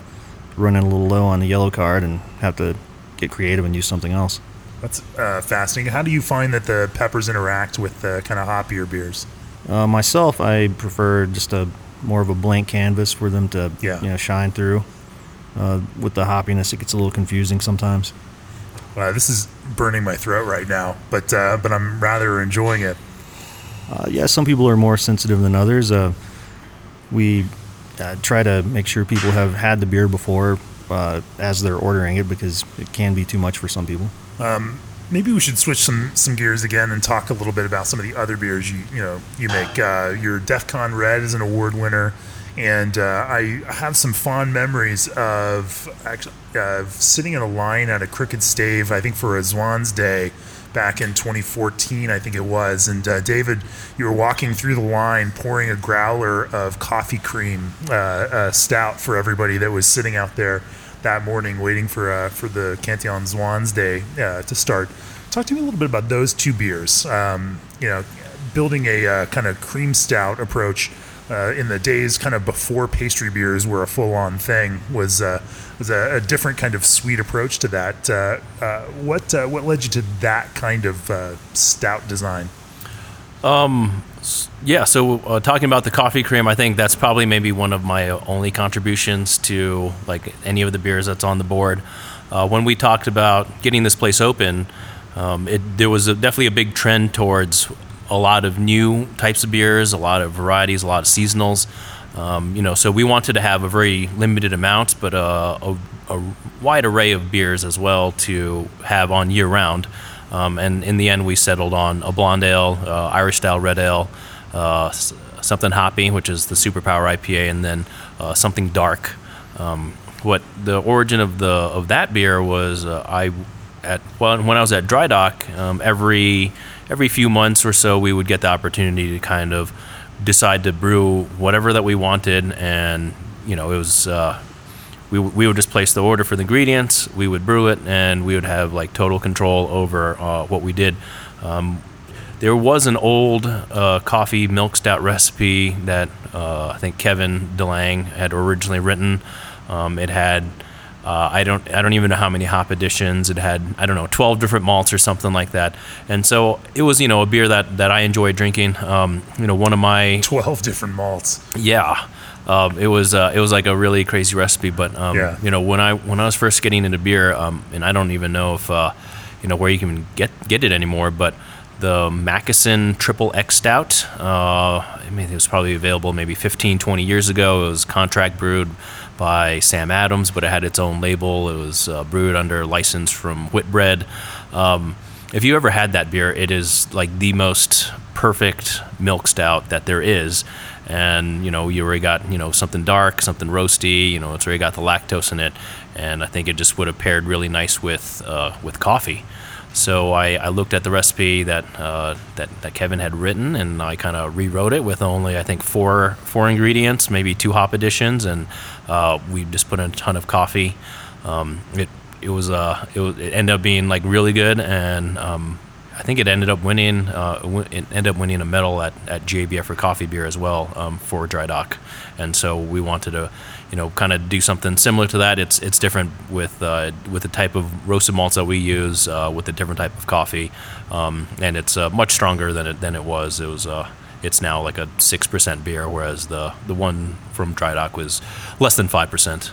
running a little low on the yellow card and have to get creative and use something else. that's uh, fascinating how do you find that the peppers interact with the kind of hoppier beers Uh, myself, I prefer just a more of a blank canvas for them to Yeah. you know shine through. Uh, with the hoppiness, it gets a little confusing sometimes. Wow, this is burning my throat right now, but uh, but I'm rather enjoying it. Uh, yeah, some people are more sensitive than others. Uh, we uh, try to make sure people have had the beer before uh, as they're ordering it because it can be too much for some people. Maybe we should switch some some gears again and talk a little bit about some of the other beers you you know you make. Uh, your DefCon Red is an award winner, and uh, I have some fond memories of actually of sitting in a line at a Crooked Stave. I think for a Zwanze Day back in 2014, I think it was. And uh, David, you were walking through the line pouring a growler of coffee cream uh, uh, stout for everybody that was sitting out there that morning waiting for uh, for the Cantillon Zwanze Day uh, to start. Talk to me a little bit about those two beers. Um, you know, building a uh, kind of cream stout approach uh, in the days kind of before pastry beers were a full-on thing was uh, was a, a, different kind of sweet approach to that. Uh, uh what uh, what led you to that kind of uh, stout design? Um, yeah. So talking about the coffee cream, I think that's probably maybe one of my only contributions to like any of the beers that's on the board. when we talked about getting this place open, um, it, there was a, definitely a big trend towards a lot of new types of beers, a lot of varieties, a lot of seasonals. Um, you know, so we wanted to have a very limited amount, but uh, a, a, wide array of beers as well to have on year round. Um, and in the end, we settled on a blonde ale, uh, Irish style red ale, uh, something hoppy, which is the Superpower IPA, and then uh, something dark. Um, what the origin of the of that beer was, uh, I at well when I was at Dry Dock, um, every every few months or so, we would get the opportunity to kind of decide to brew whatever that we wanted, and you know, it was uh, we we would just place the order for the ingredients, we would brew it, and we would have like total control over uh, what we did. Um, there was an old uh, coffee milk stout recipe that uh, I think Kevin DeLange had originally written. Um, it had uh, I don't I don't even know how many hop additions it had. I don't know, 12 different malts or something like that. And so it was you know a beer that that I enjoyed drinking. Um, you know, one of my <laughs> 12 different malts. Yeah. Um, it was uh, it was like a really crazy recipe, but um, yeah. you know when I when I was first getting into beer, um, and I don't even know if uh, you know where you can get get it anymore, but the Mackeson Triple X Stout, uh, I mean it was probably available maybe 15, 20 years ago. It was contract brewed by Sam Adams, but it had its own label. It was uh, brewed under license from Whitbread. Um, if you ever had that beer, it is like the most perfect milk stout that there is. And you know, you already got you know something dark, something roasty. You know, it's already got the lactose in it, and I think it just would have paired really nice with uh, with coffee. So I, I, looked at the recipe that, uh, that that Kevin had written, and I kind of rewrote it with only I think four four ingredients, maybe two hop additions, and uh, we just put in a ton of coffee. Um, it it was uh it, it, ended up being like really good, and um, I think it ended up winning uh, it ended up winning a medal at, at GABF for coffee beer as well um, for Dry Dock, and so we wanted to you know kind of do something similar to that. It's it's different with uh, with the type of roasted malts that we use uh, with a different type of coffee, um, and it's uh, much stronger than it than it was. It was uh, it's now like a six percent beer, whereas the the one from Dry Dock was less than five percent.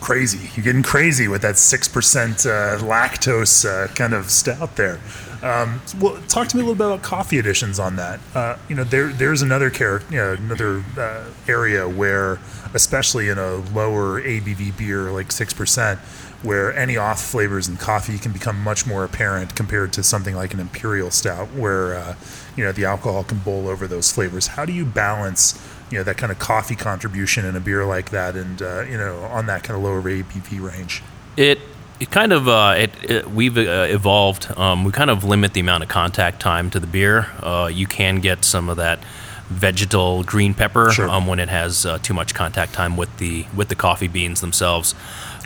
Crazy! You're getting crazy with that six percent uh, lactose uh, kind of stout there. Um, well, talk to me a little bit about coffee additions on that. Uh, you know, there there's another care, you know, another uh, area where, especially in a lower ABV beer like six percent, where any off flavors in coffee can become much more apparent compared to something like an imperial stout, where uh, you know the alcohol can bowl over those flavors. How do you balance you know that kind of coffee contribution in a beer like that, and uh, you know on that kind of lower ABV range? It it kind of uh, it, it, we've uh, evolved. Um, we kind of limit the amount of contact time to the beer. Uh, you can get some of that vegetal green pepper sure. um, when it has uh, too much contact time with the with the coffee beans themselves.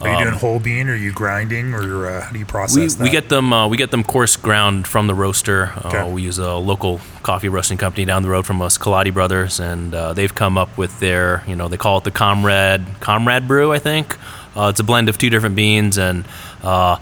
Are you um, doing whole bean? Or are you grinding, or uh, how do you process we, that? We get them. Uh, we get them coarse ground from the roaster. Uh, okay. we use a local coffee roasting company down the road from us, Kaladi Brothers, and uh, they've come up with their. You know, they call it the Comrade Comrade Brew. I think uh, it's a blend of two different beans, and uh,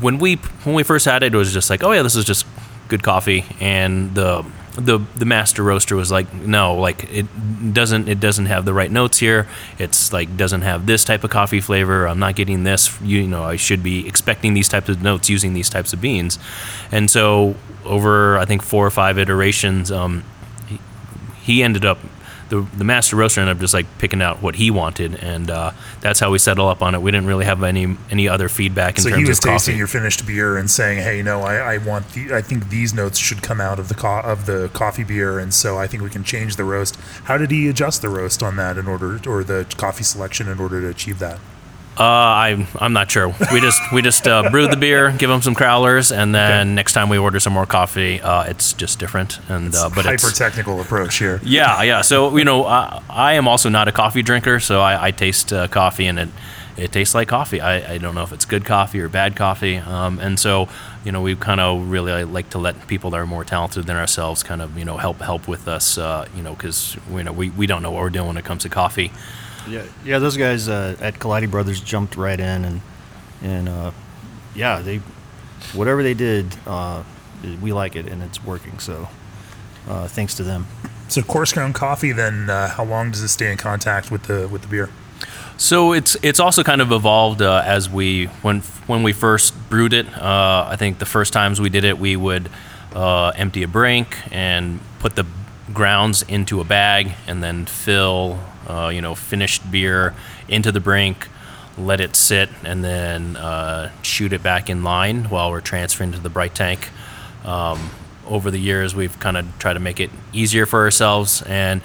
when we when we first had it, it was just like, oh yeah, this is just good coffee, and the the the master roaster was like, no, like it doesn't it doesn't have the right notes here. It's like doesn't have this type of coffee flavor. I'm not getting this. You, know, I should be expecting these types of notes using these types of beans. And so over I think four or five iterations, um, he, he ended up the the master roaster ended up just like picking out what he wanted, and uh, that's how we settled up on it. We didn't really have any any other feedback in so terms he was of coffee. tasting your finished beer and saying, "Hey, no, I, I want the, I think these notes should come out of the co- of the coffee beer, and so I think we can change the roast." How did he adjust the roast on that in order, or the coffee selection in order to achieve that? Uh, I I'm not sure. We just we just uh, brew the beer, give them some crowlers, and then next time we order some more coffee, uh, it's just different. And uh, but it's a Hyper technical approach here. yeah yeah. So you know I, I am also not a coffee drinker, so I, I taste uh, coffee and it it tastes like coffee. I, I don't know if it's good coffee or bad coffee. Um, and so you know we kind of really like to let people that are more talented than ourselves kind of you know help help with us. Uh, you know because you know we, we don't know what we're doing when it comes to coffee. Yeah, yeah. Those guys uh, at Kaladi Brothers jumped right in, and and uh, yeah, they whatever they did, uh, we like it, and it's working. So uh, thanks to them. So coarse ground coffee. Then uh, how long does it stay in contact with the with the beer? So it's it's also kind of evolved uh, as we when when we first brewed it. Uh, I think the first times we did it, we would uh, empty a brink and put the grounds into a bag, and then fill uh, you know finished beer into the brink, let it sit, and then uh, shoot it back in line while we're transferring to the bright tank. Um, over the years, we've kind of tried to make it easier for ourselves and.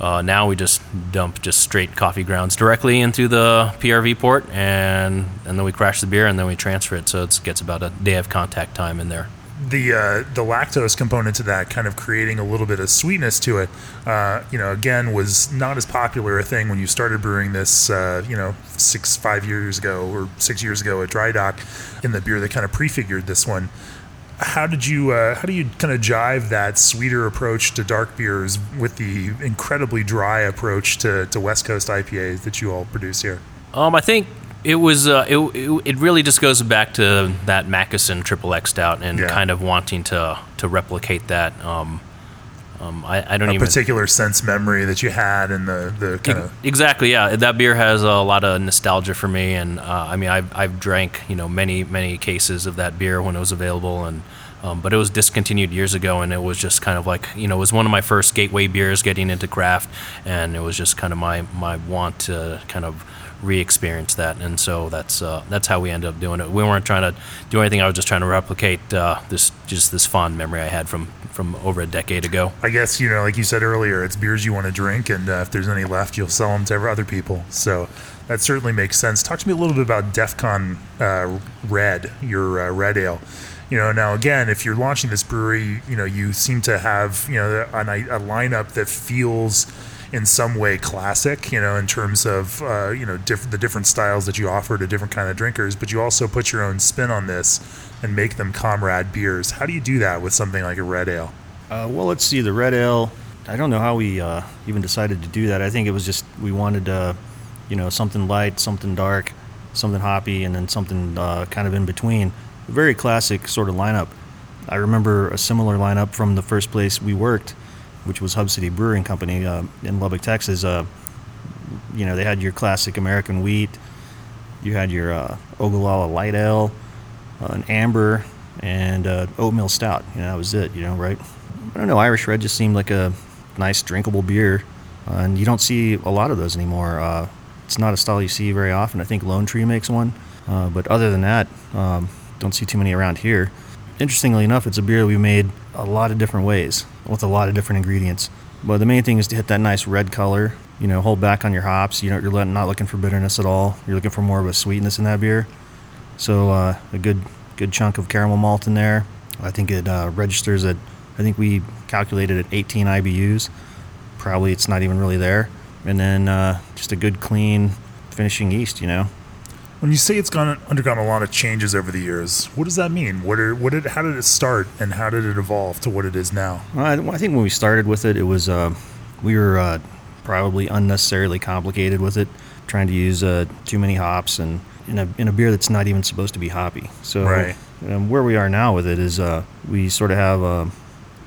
Uh, now we just dump just straight coffee grounds directly into the PRV port, and and then we crash the beer, and then we transfer it. So it gets about a day of contact time in there. The uh, the lactose component to that kind of creating a little bit of sweetness to it uh, you know again was not as popular a thing when you started brewing this uh, you know six five years ago or six years ago at dry dock in the beer that kind of prefigured this one. How did you uh, how do you kind of jive that sweeter approach to dark beers with the incredibly dry approach to, to west coast ipas that you all produce here? Um, I think it was uh, it, it, it really just goes back to that Mackeson Triple X Stout and Yeah. kind of wanting to to replicate that. Um, um, I, I don't a even particular sense memory that you had and the, the kind of Exactly, yeah. That beer has a lot of nostalgia for me, and uh, I mean, I've, I've drank you know many many cases of that beer when it was available, and um, but it was discontinued years ago, and it was just kind of like you know it was one of my first gateway beers getting into craft, and it was just kind of my my want to kind of re-experience that, and so that's uh, that's how we ended up doing it. We weren't trying to do anything. I was just trying to replicate uh, this just this fond memory I had from from over a decade ago. I guess you know, like you said earlier, it's beers you want to drink, and uh, if there's any left, you'll sell them to other people. So that certainly makes sense. Talk to me a little bit about DefCon uh, Red, your uh, red ale. You know, now again, if you're launching this brewery, you know, you seem to have you know a, a lineup that feels in some way classic. You know, in terms of uh, you know diff- the different styles that you offer to different kind of drinkers, but you also put your own spin on this and make them comrade beers. How do you do that with something like a red ale? Uh, well, let's see the red ale. I don't know how we uh, even decided to do that. I think it was just we wanted, uh, you know, something light, something dark, something hoppy, and then something uh, kind of in between. A very classic sort of lineup. I remember a similar lineup from the first place we worked, which was Hub City Brewing Company uh, in Lubbock, Texas. Uh, you know, they had your classic American wheat. You had your uh, Ogallala Light Ale, uh, an amber, and uh, oatmeal stout. You know, that was it. You know, right? I don't know. Irish Red just seemed like a nice drinkable beer, uh, and you don't see a lot of those anymore. It's not a style you see very often. I think Lone Tree makes one, but other than that, um, don't see too many around here. Interestingly enough, it's a beer we made a lot of different ways with a lot of different ingredients. But the main thing is to hit that nice red color. You know, hold back on your hops. You know, you're not looking for bitterness at all. You're looking for more of a sweetness in that beer. So uh, a good good chunk of caramel malt in there. I think it uh, registers at. I think we calculated at 18 IBUs. Probably it's not even really there. And then uh, just a good clean finishing yeast. You know. When you say it's gone undergone a lot of changes over the years, what does that mean? What are, what did how did it start and how did it evolve to what it is now? I, I think when we started with it, it was uh, we were uh, probably unnecessarily complicated with it, trying to use uh, too many hops and in a in a beer that's not even supposed to be hoppy. So Right. um, where we are now with it is uh, we sort of have a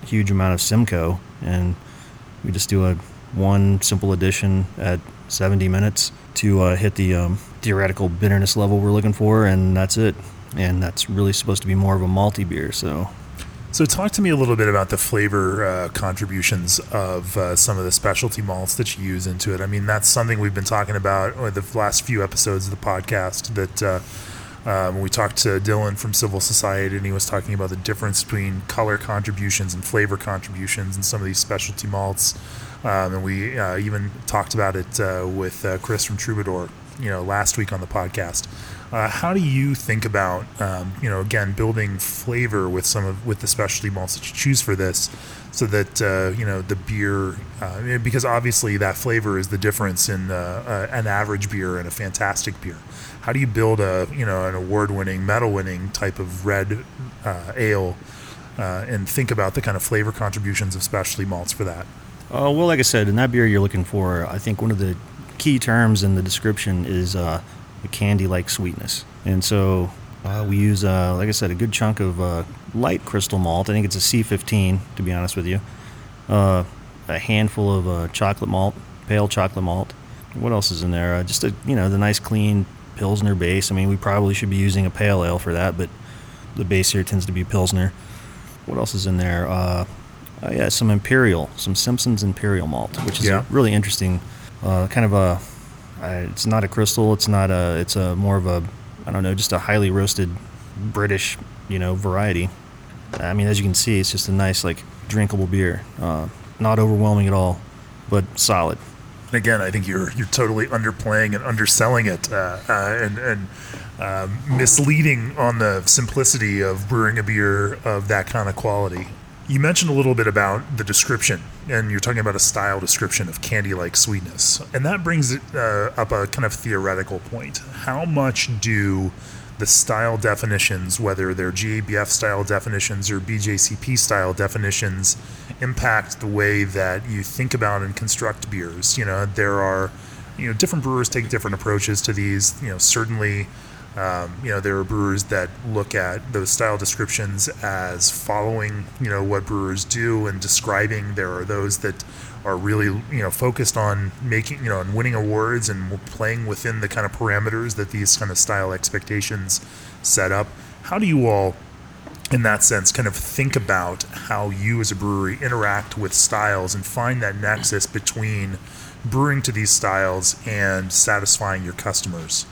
huge amount of Simcoe, and we just do a one simple addition at 70 minutes to uh, hit the um, theoretical bitterness level we're looking for, and that's it. And that's really supposed to be more of a malty beer. So So talk to me a little bit about the flavor uh, contributions of uh, some of the specialty malts that you use into it. I mean, that's something we've been talking about with the last few episodes of the podcast that uh, Um, we talked to Dylan from Civil Society, and he was talking about the difference between color contributions and flavor contributions in some of these specialty malts. Um, and we uh, even talked about it uh, with uh, Chris from Troubadour, you know, last week on the podcast. Uh, how do you think about, um, you know, again, building flavor with some of with the specialty malts that you choose for this, so that uh, you know the beer, uh, because obviously that flavor is the difference in uh, uh, an average beer and a fantastic beer. How do you build a, you know, an award-winning, medal-winning type of red uh, ale, and think about the kind of flavor contributions of specialty malts for that? Uh, well, like I said, in that beer you're looking for, I think one of the key terms in the description is uh, a candy-like sweetness, and so uh, we use, uh, like I said, a good chunk of uh, light crystal malt. I think it's a C15, to be honest with you. Uh, a handful of uh, chocolate malt, pale chocolate malt. What else is in there? Uh, just a you know the nice clean pilsner base. I mean, we probably should be using a pale ale for that, but the base here tends to be pilsner. What else is in there? Uh, uh, yeah, some imperial, some Simpsons imperial malt, which is Yeah. really interesting, uh, kind of a. Uh, it's not a crystal. It's not a. It's a more of a. I don't know, just a highly roasted British, you know, variety. I mean, as you can see, it's just a nice, like, drinkable beer. Uh, not overwhelming at all, but solid. And again, I think you're you're totally underplaying and underselling it, uh, uh, and and um, misleading on the simplicity of brewing a beer of that kind of quality. You mentioned a little bit about the description, and you're talking about a style description of candy-like sweetness, and that brings uh, up a kind of theoretical point. How much do the style definitions, whether they're GABF style definitions or BJCP style definitions, impact the way that you think about and construct beers. You know, there are, you know, different brewers take different approaches to these. You know, certainly, um, you know, there are brewers that look at those style descriptions as following, you know, what brewers do and describing. There are those that are really, you know, focused on making, you know, and winning awards and playing within the kind of parameters that these kind of style expectations set up. How do you all in that sense, kind of think about how you as a brewery interact with styles and find that nexus between brewing to these styles and satisfying your customers.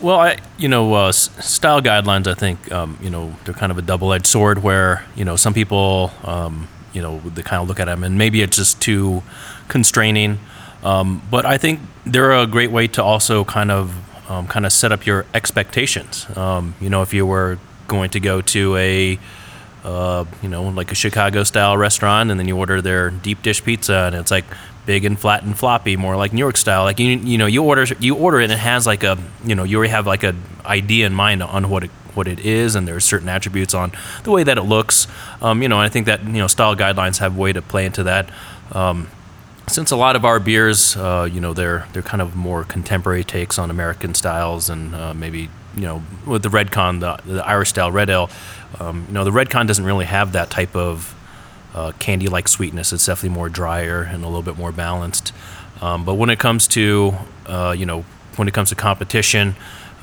Well, I you know uh, style guidelines. I think um, you know they're kind of a double-edged sword. Where you know some people um, you know they kind of look at them and maybe it's just too constraining. Um, but I think they're a great way to also kind of um, kind of set up your expectations. Um, you know, if you were going to go to a uh, you know, like a Chicago style restaurant, and then you order their deep dish pizza, and it's like big and flat and floppy, more like New York style. Like you, you know, you order you order it, and it has like a, you know, you already have like a idea in mind on what it what it is, and there's certain attributes on the way that it looks. Um, you know, I think that you know style guidelines have way to play into that. Um, since a lot of our beers, uh, you know, they're they're kind of more contemporary takes on American styles, and uh, maybe you know, with the Redcon, the, the Irish style red ale, um, you know, the Redcon doesn't really have that type of uh, candy-like sweetness. It's definitely more drier and a little bit more balanced. Um, but when it comes to, uh, you know, when it comes to competition,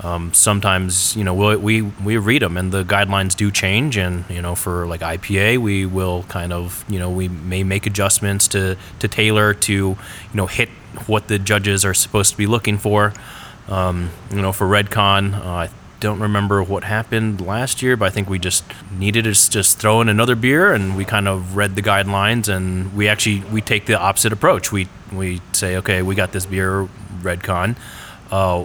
um, sometimes you know we, we we read them and the guidelines do change. And you know, for like IPA, we will kind of you know we may make adjustments to to tailor to you know hit what the judges are supposed to be looking for. Um, you know, for Redcon, uh, don't remember what happened last year, but I think we just needed to just throw in another beer, and we kind of read the guidelines, and we actually we take the opposite approach. We we say, okay, we got this beer, Redcon. Uh,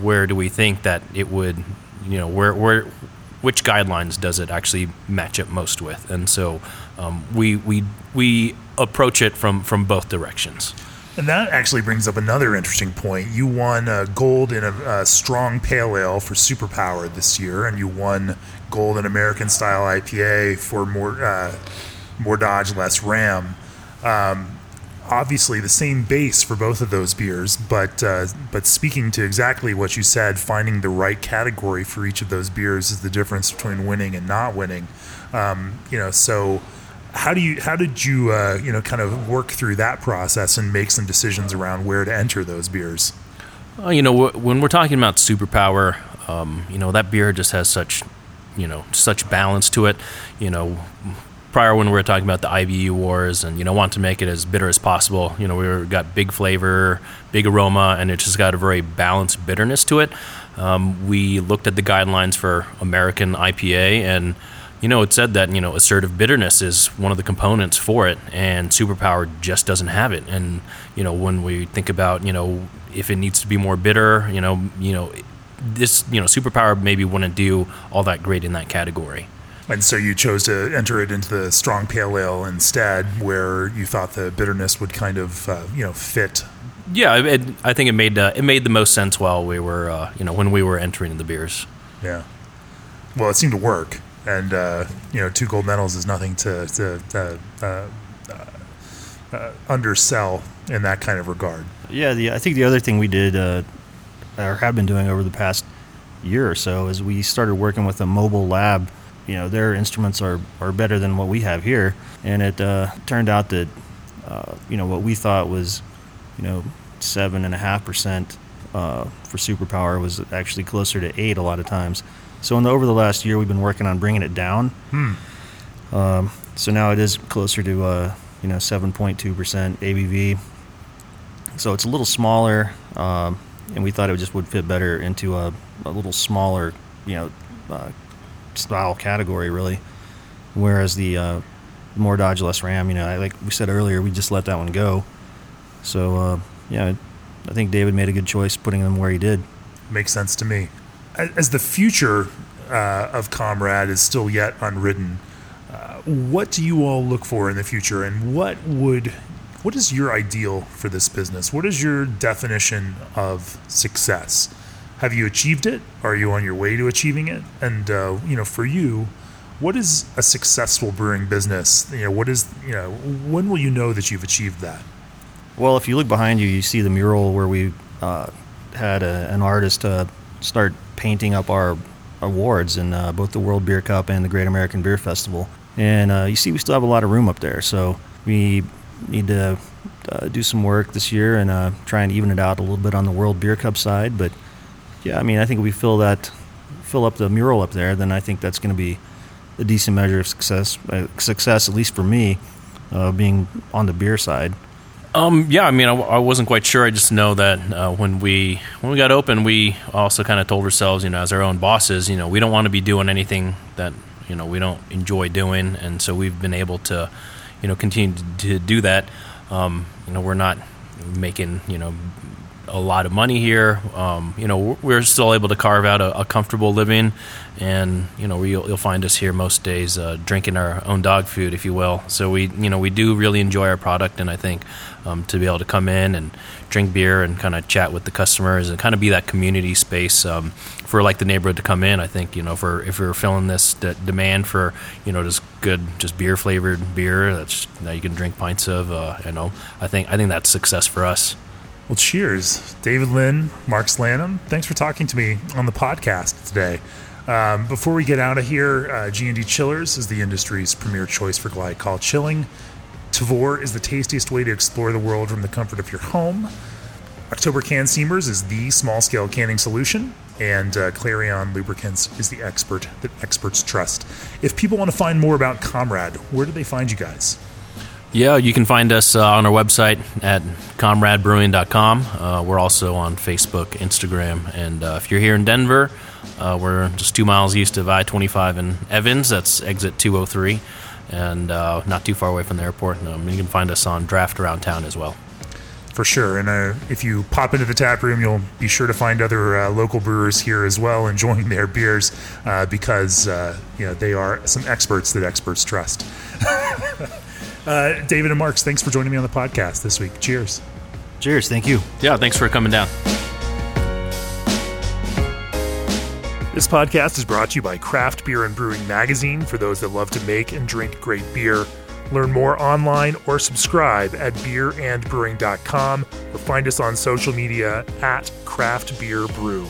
where do we think that it would, you know, where where which guidelines does it actually match up most with? And so um, we we we approach it from from both directions. And that actually brings up another interesting point. You won uh, gold in a, a strong pale ale for Superpower this year, and you won gold in American style IPA for more uh, more Dodge, less Ram. Um, obviously, the same base for both of those beers, but uh, but speaking to exactly what you said, finding the right category for each of those beers is the difference between winning and not winning. Um, you know, so how do you how did you uh, you know kind of work through that process and make some decisions around where to enter those beers? Uh, you know, when we're talking about superpower, um, you know that beer just has such, you know, such balance to it. You know, prior when we were talking about the IBU wars and you know want to make it as bitter as possible. You know, we were, got big flavor, big aroma, and it just got a very balanced bitterness to it. um, we looked at the guidelines for American IPA, and you know, it said that you know assertive bitterness is one of the components for it, and Superpower just doesn't have it. And you know, when we think about you know if it needs to be more bitter, you know, you know, this you know Superpower maybe wouldn't do all that great in that category. And so you chose to enter it into the strong pale ale instead, where you thought the bitterness would kind of uh, you know fit. Yeah, it, I think it made uh, it made the most sense while we were uh, you know when we were entering the beers. Yeah. Well, it seemed to work, and uh, you know, two gold medals is nothing to to uh, uh, uh, undersell in that kind of regard. Yeah, the, I think the other thing we did uh, or have been doing over the past year or so is we started working with a mobile lab. You know, their instruments are, are better than what we have here, and it turned out that you know what we thought was you know seven and a half percent for superpower was actually closer to eight a lot of times. So in the, over the last year, we've been working on bringing it down. Hmm. Um, so now it is closer to uh, you know 7.2% ABV. So it's a little smaller, um, and we thought it just would fit better into a, a little smaller, you know, uh, style category really. Whereas the uh, more Dodge less Ram, you know, I, like we said earlier, we just let that one go. So uh, yeah, I think David made a good choice putting them where he did. Makes sense to me. As the future uh, of Comrade is still yet unwritten, uh, what do you all look for in the future, and what would what is your ideal for this business? What is your definition of success? Have you achieved it? Are you on your way to achieving it? And uh, you know, for you, what is a successful brewing business? You know, what is you know, when will you know that you've achieved that? Well, if you look behind you, you see the mural where we uh, had a, an artist uh, start painting up our awards in uh, both the World Beer Cup and the Great American Beer Festival. And uh, you see, we still have a lot of room up there. So we need to uh, do some work this year and uh, try and even it out a little bit on the World Beer Cup side. But yeah, I mean, I think if we fill that, fill up the mural up there, then I think that's going to be a decent measure of success. Success, at least for me, being on the beer side. Um, yeah, I mean, I, I, wasn't quite sure. I just know that uh, when we when we got open, we also kind of told ourselves, you know, as our own bosses, you know, we don't want to be doing anything that you know we don't enjoy doing, and so we've been able to, you know, continue to, do that. Um, you know, we're not making you know a lot of money here. Um, you know, we're still able to carve out a, a comfortable living, and you know, you'll, you'll find us here most days uh, drinking our own dog food, if you will. So we, you know, we do really enjoy our product, and I think um, to be able to come in and drink beer and kind of chat with the customers and kind of be that community space um, for like the neighborhood to come in. I think you know, for if we're filling this d- demand for you know just good, just beer flavored beer that's that you can drink pints of, uh, you know, I think I think that's success for us. Well, cheers. David Lin, Marks Lanham, thanks for talking to me on the podcast today. Um, before we get out of here, uh, G&D Chillers is the industry's premier choice for glycol chilling. Tavour is the tastiest way to explore the world from the comfort of your home. Oktober Can Seamers is the small-scale canning solution, and uh, Clarion Lubricants is the expert that experts trust. If people want to find more about Comrade, where do they find you guys? Yeah, you can find us uh, on our website at comradebrewing.com. Uh, we're also on Facebook, Instagram, and uh, if you're here in Denver, uh, we're just two miles east of I 25 in Evans. That's exit 203, and uh, not too far away from the airport. Um, you can find us on Draft Around Town as well. For sure. And uh, if you pop into the tap room, you'll be sure to find other local brewers here as well enjoying their beers because you know, they are some experts that experts trust. <laughs> Uh, David and Marks, thanks for joining me on the podcast this week. Cheers. Cheers. Thank you. Yeah, thanks for coming down. This podcast is brought to you by Craft Beer and Brewing Magazine for those that love to make and drink great beer. Learn more online or subscribe at beerandbrewing.com or find us on social media at Craft Beer Brew.